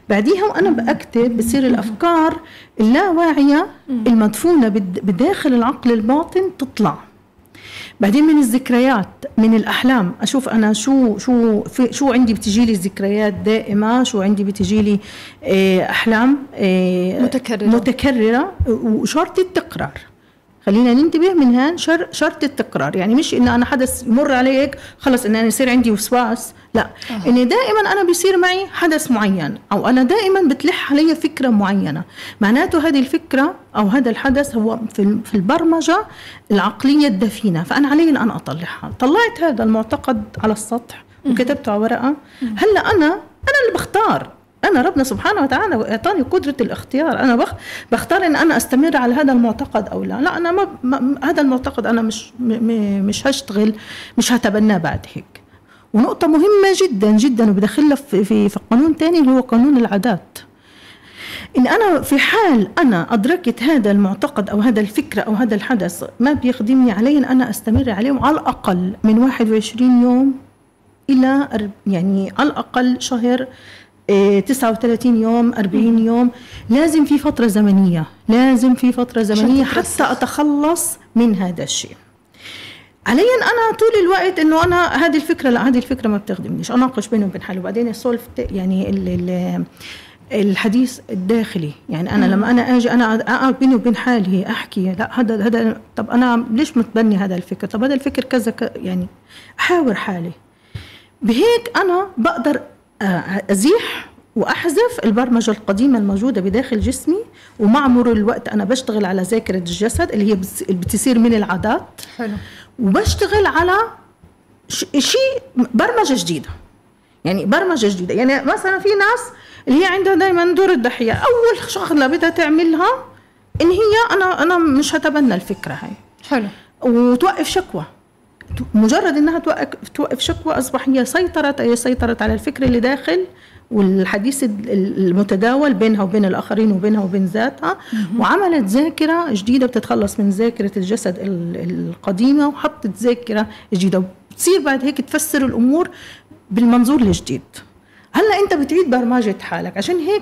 بعديها وأنا بكتب بصير الأفكار اللاواعية المدفونة بداخل العقل الباطن تطلع. بعدين من الذكريات من الأحلام. أشوف أنا شو شو في شو عندي بتجي لي ذكريات دائمة؟ شو عندي بتجي لي آه، أحلام آه، متكررة. متكررة وشرط التكرار. خلينا ننتبه من هان شر شرط التكرار. يعني مش إن أنا حدث يمر عليك خلص إن أنا يصير عندي وسواس لا. أه. إني دائما أنا بيصير معي حدث معين أو أنا دائما بتلح علي فكرة معينة. معناته هذه الفكرة أو هذا الحدث هو في في البرمجة العقلية الدفينة فأنا علي إن أطلعها. طلعت هذا المعتقد على السطح وكتبته على ورقة. هلأ أنا أنا اللي بختار. أنا ربنا سبحانه وتعالى إعطاني قدرة الاختيار. أنا بخ بختار إن أنا أستمر على هذا المعتقد أو لا. لا أنا ما, ما هذا المعتقد أنا مش مش هشتغل مش هتبناه بعد هيك. ونقطة مهمة جدا جدا وبدخلها في في, في قانون ثاني اللي هو قانون العادات. إن أنا في حال أنا أدركت هذا المعتقد أو هذا الفكرة أو هذا الحدث ما بيخدمني علي إن أنا أستمر عليه على الأقل من 21 يوم إلى يعني على الأقل شهر 39 إيه، يوم 40 يوم. لازم في فترة زمنية لازم في فترة زمنية حتى أتخلص من هذا الشيء. علي أنا طول الوقت إنه أنا هذه الفكرة لا هذه الفكرة ما بتخدمنيش. أناقش بيني وبين حالي. وبعدين السولف يعني ال ال الحديث الداخلي. يعني أنا لما أنا أجي أنا أقعد بيني وبين حالي أحكي لا هذا هذا طب أنا ليش متبني هذا الفكر؟ طب هذا الفكر كذا يعني أحاور حالي. بهيك أنا بقدر آه، أزيح وأحذف البرمجة القديمة الموجودة بداخل جسمي ومع مرور الوقت أنا بشتغل على ذاكرة الجسد اللي هي بتصير من العادات. حلو. وبشتغل على شيء برمجة جديدة. يعني برمجة جديدة. يعني مثلا في ناس اللي هي عندها دائما دور الضحية. أول شغلة بدها تعملها ان هي أنا أنا مش هتبنى الفكرة هاي. حلو. وتوقف شكوى. مجرد إنها توقف توقف شكوى أصبح هي سيطرت هي سيطرت على الفكر اللي داخل والحديث المتداول بينها وبين الآخرين وبينها وبين ذاتها. وعملت ذاكرة جديدة بتتخلص من ذاكرة الجسد القديمة وحطت ذاكرة جديدة. بتصير بعد هيك تفسر الأمور بالمنظور الجديد. هلا انت بتعيد برمجة حالك. عشان هيك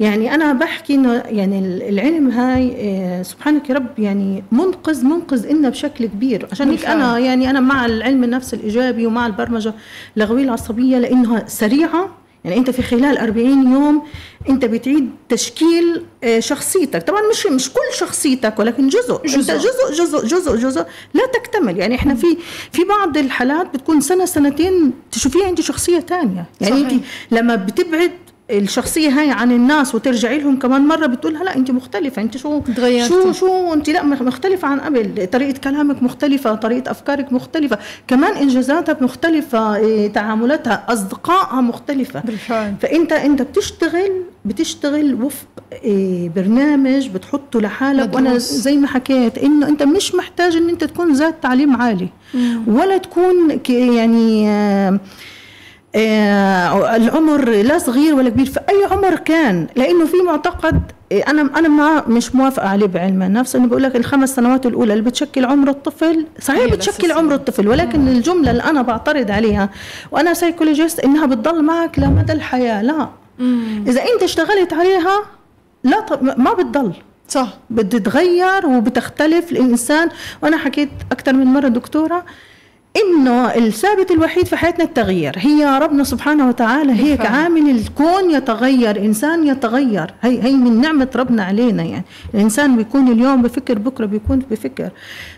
يعني أنا بحكي إنه يعني العلم هاي آه، سبحانك يا رب يعني منقذ منقذ إلنا بشكل كبير. عشان هيك أنا يعني أنا مع العلم النفس الإيجابي ومع البرمجة اللغويه العصبية لأنها سريعة يعني انت في خلال 40 يوم انت بتعيد تشكيل آه، شخصيتك. طبعا مش مش كل شخصيتك ولكن جزء. جزء انت جزء. جزء جزء جزء لا تكتمل. يعني إحنا في في بعض الحالات بتكون سنة سنتين تشوفيها انت شخصية ثانية يعني صحيح. انت لما بتبعد الشخصية هاي عن الناس وترجعي لهم كمان مرة بتقولها لا انت مختلفة انت شو تغيرت. شو شو انت لا مختلفة عن قبل طريقة كلامك مختلفة طريقة أفكارك مختلفة كمان انجازاتها مختلفة إيه، تعاملاتها أصدقائها مختلفة بالفعل فانت أنت بتشتغل بتشتغل وفق إيه، برنامج بتحطه لحالك مدروس. وأنا زي ما حكيت إنه أنت مش محتاج إن أنت تكون ذات تعليم عالي مم. ولا تكون يعني آه العمر لا صغير ولا كبير. في أي عمر كان لأنه في معتقد آه، أنا أنا ما مش موافقة عليه بعلم النفس انه بقول لك الخمس سنوات الأولى اللي بتشكل عمر الطفل. صحيح بتشكل عمر الطفل ولكن مم. الجملة اللي أنا بعترض عليها وأنا سايكولوجيست إنها بتضل معك لمدى الحياة. لا. مم. إذا أنت اشتغلت عليها لا ما بتضل. صح. بتتغير وبتختلف الإنسان. وأنا حكيت أكثر من مرة دكتورة إنه الثابت الوحيد في حياتنا التغيير. هي ربنا سبحانه وتعالى هيك عامل الكون يتغير إنسان يتغير. هي هي من نعمة ربنا علينا يعني. الإنسان بيكون اليوم بفكر بكرة بيكون بفكر.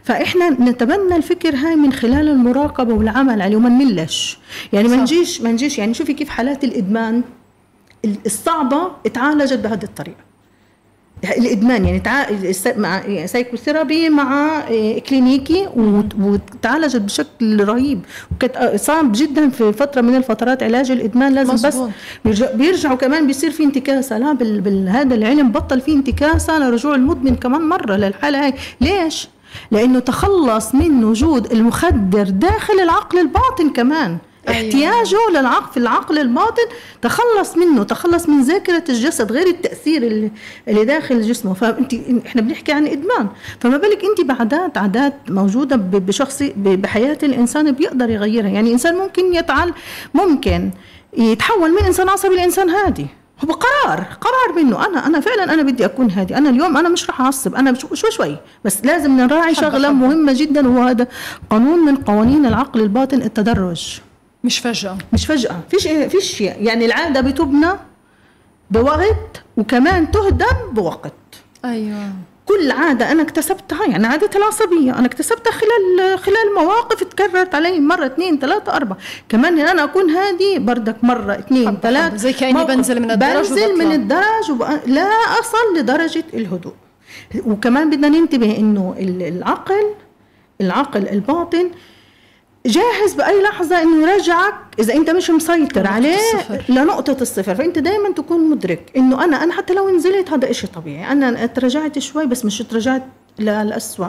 فإحنا نتبنى الفكر هاي من خلال المراقبة والعمل عليه وما نملش. يعني ما نجيش ما نجيش يعني شوفي كيف حالات الإدمان الصعبة اتعالجت بهذه الطريقة. الإدمان يعني تع... مع psychotherapy مع آه، كلينيكي وتعالجت بشكل رهيب وكانت آه، صعب جدا في فترة من الفترات علاج الإدمان لازم مزبوط. بس بيرجع بيرجعوا كمان بيصير في انتكاسة لا بال... بال... هذا العلم بطل في انتكاسة لرجوع المدمن كمان مرة للحالة هاي ليش؟ لأنه تخلص من وجود المخدر داخل العقل الباطن كمان أيوة. احتياجه للعقل في العقل الباطن تخلص منه تخلص من ذاكرة الجسد غير التأثير اللي, اللي داخل جسمه. فأنت إحنا بنحكي عن إدمان. فما بالك أنت بعادات عادات موجودة بشخص بحياة الإنسان بيقدر يغيرها. يعني إنسان ممكن يتعال ممكن يتحول من إنسان عصبي لإنسان هادي. هو قرار قرار منه. أنا أنا فعلا أنا بدي أكون هادي. أنا اليوم أنا مش راح أعصب. أنا شوي شوي. بس لازم نراعي شغلة مهمة جدا وهذا قانون من قوانين العقل الباطن التدرج. مش فجأة. مش فجأة. فيش فيش يعني العادة بتبنى بوقت وكمان تهدم بوقت. أيوه. كل عادة أنا اكتسبتها يعني عادة العصبية. أنا اكتسبتها خلال خلال مواقف تكررت علي مرة اثنين ثلاثة أربعة. كمان أنا أكون هادي بردك مرة اثنين ثلاثة. زي كأني بنزل من الدرج بنزل من الدرج وبقى لا أصل لدرجة الهدوء. وكمان بدنا ننتبه إنه العقل العقل الباطن جاهز بأي لحظة إنه يرجعك إذا أنت مش مسيطر عليه الصفر. لنقطة الصفر فأنت دائما تكون مدرك إنه أنا أنا حتى لو نزلت هذا إشي طبيعي أنا تراجعت شوي بس مش تراجعت للأسوأ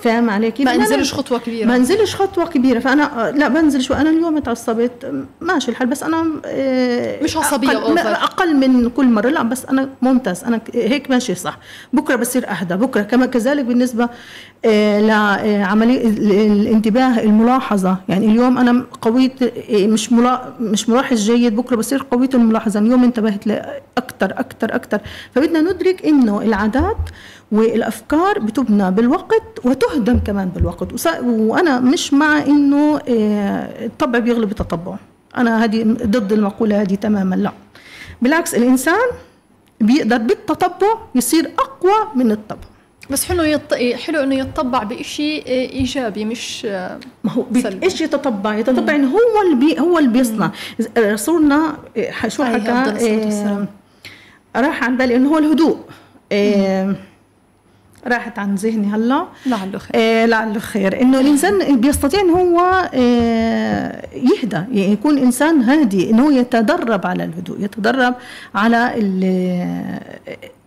فاهم علي كيف؟ ما انزلش خطوة كبيرة. ما انزلش خطوة كبيرة. فأنا لا بنزل شوي أنا اليوم تعصبت ماشي الحال بس أنا آه، مش عصبية أقل, أقل من كل مرة لا بس أنا ممتاز. أنا هيك ماشي صح. بكرة بصير أهدى. بكرة كما كذلك بالنسبة آه، لعملية الانتباه الملاحظة. يعني اليوم أنا قويت آه، مش مش ملاحظ جيد. بكرة بصير قوية الملاحظة. اليوم انتبهت أكثر أكثر أكثر فبدنا ندرك إنه العادات والأفكار بتبنى بالوقت وتهدم كمان بالوقت. وأنا مش مع إنه آه، الطبع بيغلب التطبع. أنا هذه ضد المقولة هذه تماما لا. بالعكس الإنسان بيقدر بالتطبع يصير أقوى من الطبع. بس حلو يط... حلو إنه يتطبع بشيء إيجابي مش ما هو إيش يتطبع؟ يتطبع إنه هو اللي بي هو اللي بيصنع. رسولنا شو حكى؟ راح عن بالي إنه هو الهدوء. إيه راحت عن ذهني هلا. لعله خير. إيه لعله خير. إنه الإنسان بيستطيع انه هو إيه يهدى يعني يكون إنسان هادي إنه يتدرب على الهدوء يتدرب على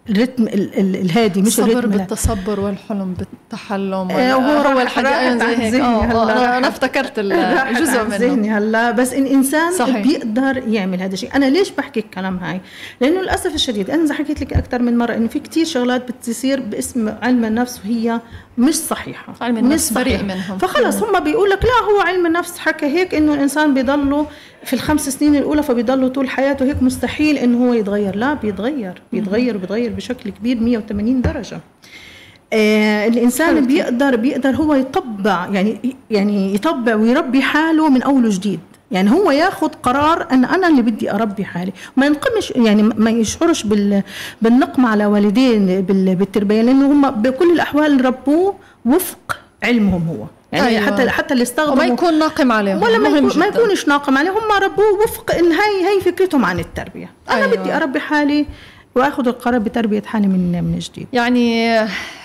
الرتم الهادي مش الصبر بالتصبر والحلم بالتحلم آه هو الحاجة. زي هيك. أنا افتكرت الجزء منه. ذهني هلا. بس إن إنسان صحيح. بيقدر يعمل هذا الشيء. أنا ليش بحكي الكلام هاي؟ لأنه للأسف الشديد أنا إذا حكيت لك أكثر من مرة إنه في كتير شغلات بتصير باسم علم النفس وهي مش صحيحة. علم النفس بريء منهم. فخلص هم بيقول لك لا هو علم النفس حكى هيك إنه الإنسان بيضله في الخمس سنين الأولى فبيضله طول حياته. هيك مستحيل انه هو يتغير. لا بيتغير بيتغير وبيتغير بشكل كبير 180 درجة. آه الإنسان. بيقدر بيقدر هو يطبع يعني يعني يطبع ويربي حاله من أول وجديد. يعني هو ياخذ قرار أن أنا اللي بدي أربي حالي. ما ينقمش يعني ما يشعرش بال بالنقم على والدين بالتربية لأنه هم بكل الأحوال ربوه وفق علمهم هو. يعني أيوة. حتى حتى اللي استخدموا وما يكون ناقم عليهم ولا ما, يكون ما يكونش ناقم عليهم هم ربوه وفق إن هاي هي فكرتهم عن التربية أنا أيوة. بدي أربي حالي وآخذ القرار بتربية حالي من من جديد يعني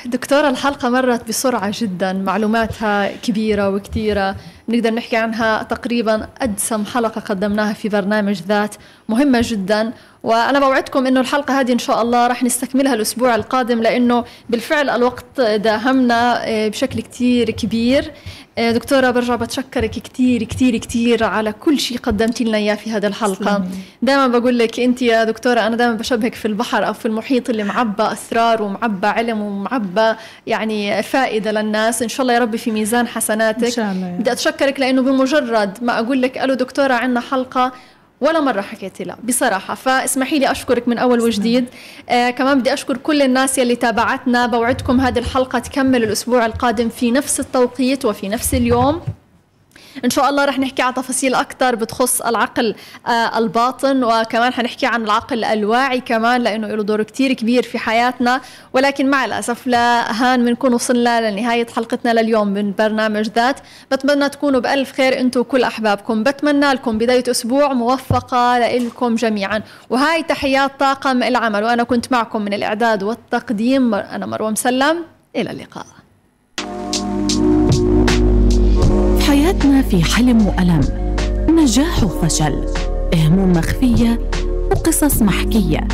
دكتورة الحلقة مرت بسرعة جدا معلوماتها كبيرة وكثيره نقدر نحكي عنها تقريبا أدسم حلقة قدمناها في برنامج ذات مهمة جدا وأنا بوعدكم أنه الحلقة هذه إن شاء الله رح نستكملها الأسبوع القادم لأنه بالفعل الوقت داهمنا آه، بشكل كتير كبير. آه، دكتورة برجع بتشكرك كتير كتير كتير على كل شيء قدمتي لنا إياه في هذه الحلقة. دائما بقول لك أنت يا دكتورة أنا دائما بشبهك في البحر أو في المحيط اللي معبى أسرار ومعبى علم ومعبى يعني فائدة للناس. إن شاء الله يا ربي في ميزان حسناتك. إن شاء الله بدي أتشكرك لأنه بمجرد ما أقول لك ألو دكتورة عندنا حلقة ولا مرة حكيتي لا بصراحة. فاسمحي لي أشكرك من أول وجديد. آه كمان بدي أشكر كل الناس يلي تابعتنا. بوعدكم هذه الحلقة تكمل الأسبوع القادم في نفس التوقيت وفي نفس اليوم. إن شاء الله رح نحكي عن تفاصيل أكثر بتخص العقل آه الباطن وكمان حنحكي عن العقل الواعي كمان لأنه له دور كتير كبير في حياتنا. ولكن مع الأسف لا هان بنكون وصلنا لنهاية حلقتنا لليوم من برنامج ذات. بتمنى تكونوا بألف خير أنتم وكل أحبابكم. بتمنى لكم بداية أسبوع موفقة لكم جميعا. وهاي تحيات طاقم العمل. وأنا كنت معكم من الإعداد والتقديم أنا مروة مسلم. إلى اللقاء. حياتنا في حلم وألم. نجاح وفشل. هموم مخفية وقصص محكية.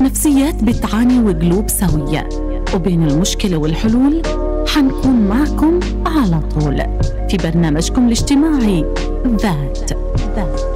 نفسيات بتعاني وقلوب سوية. وبين المشكلة والحلول حنكون معكم على طول. في برنامجكم الاجتماعي ذات ذات.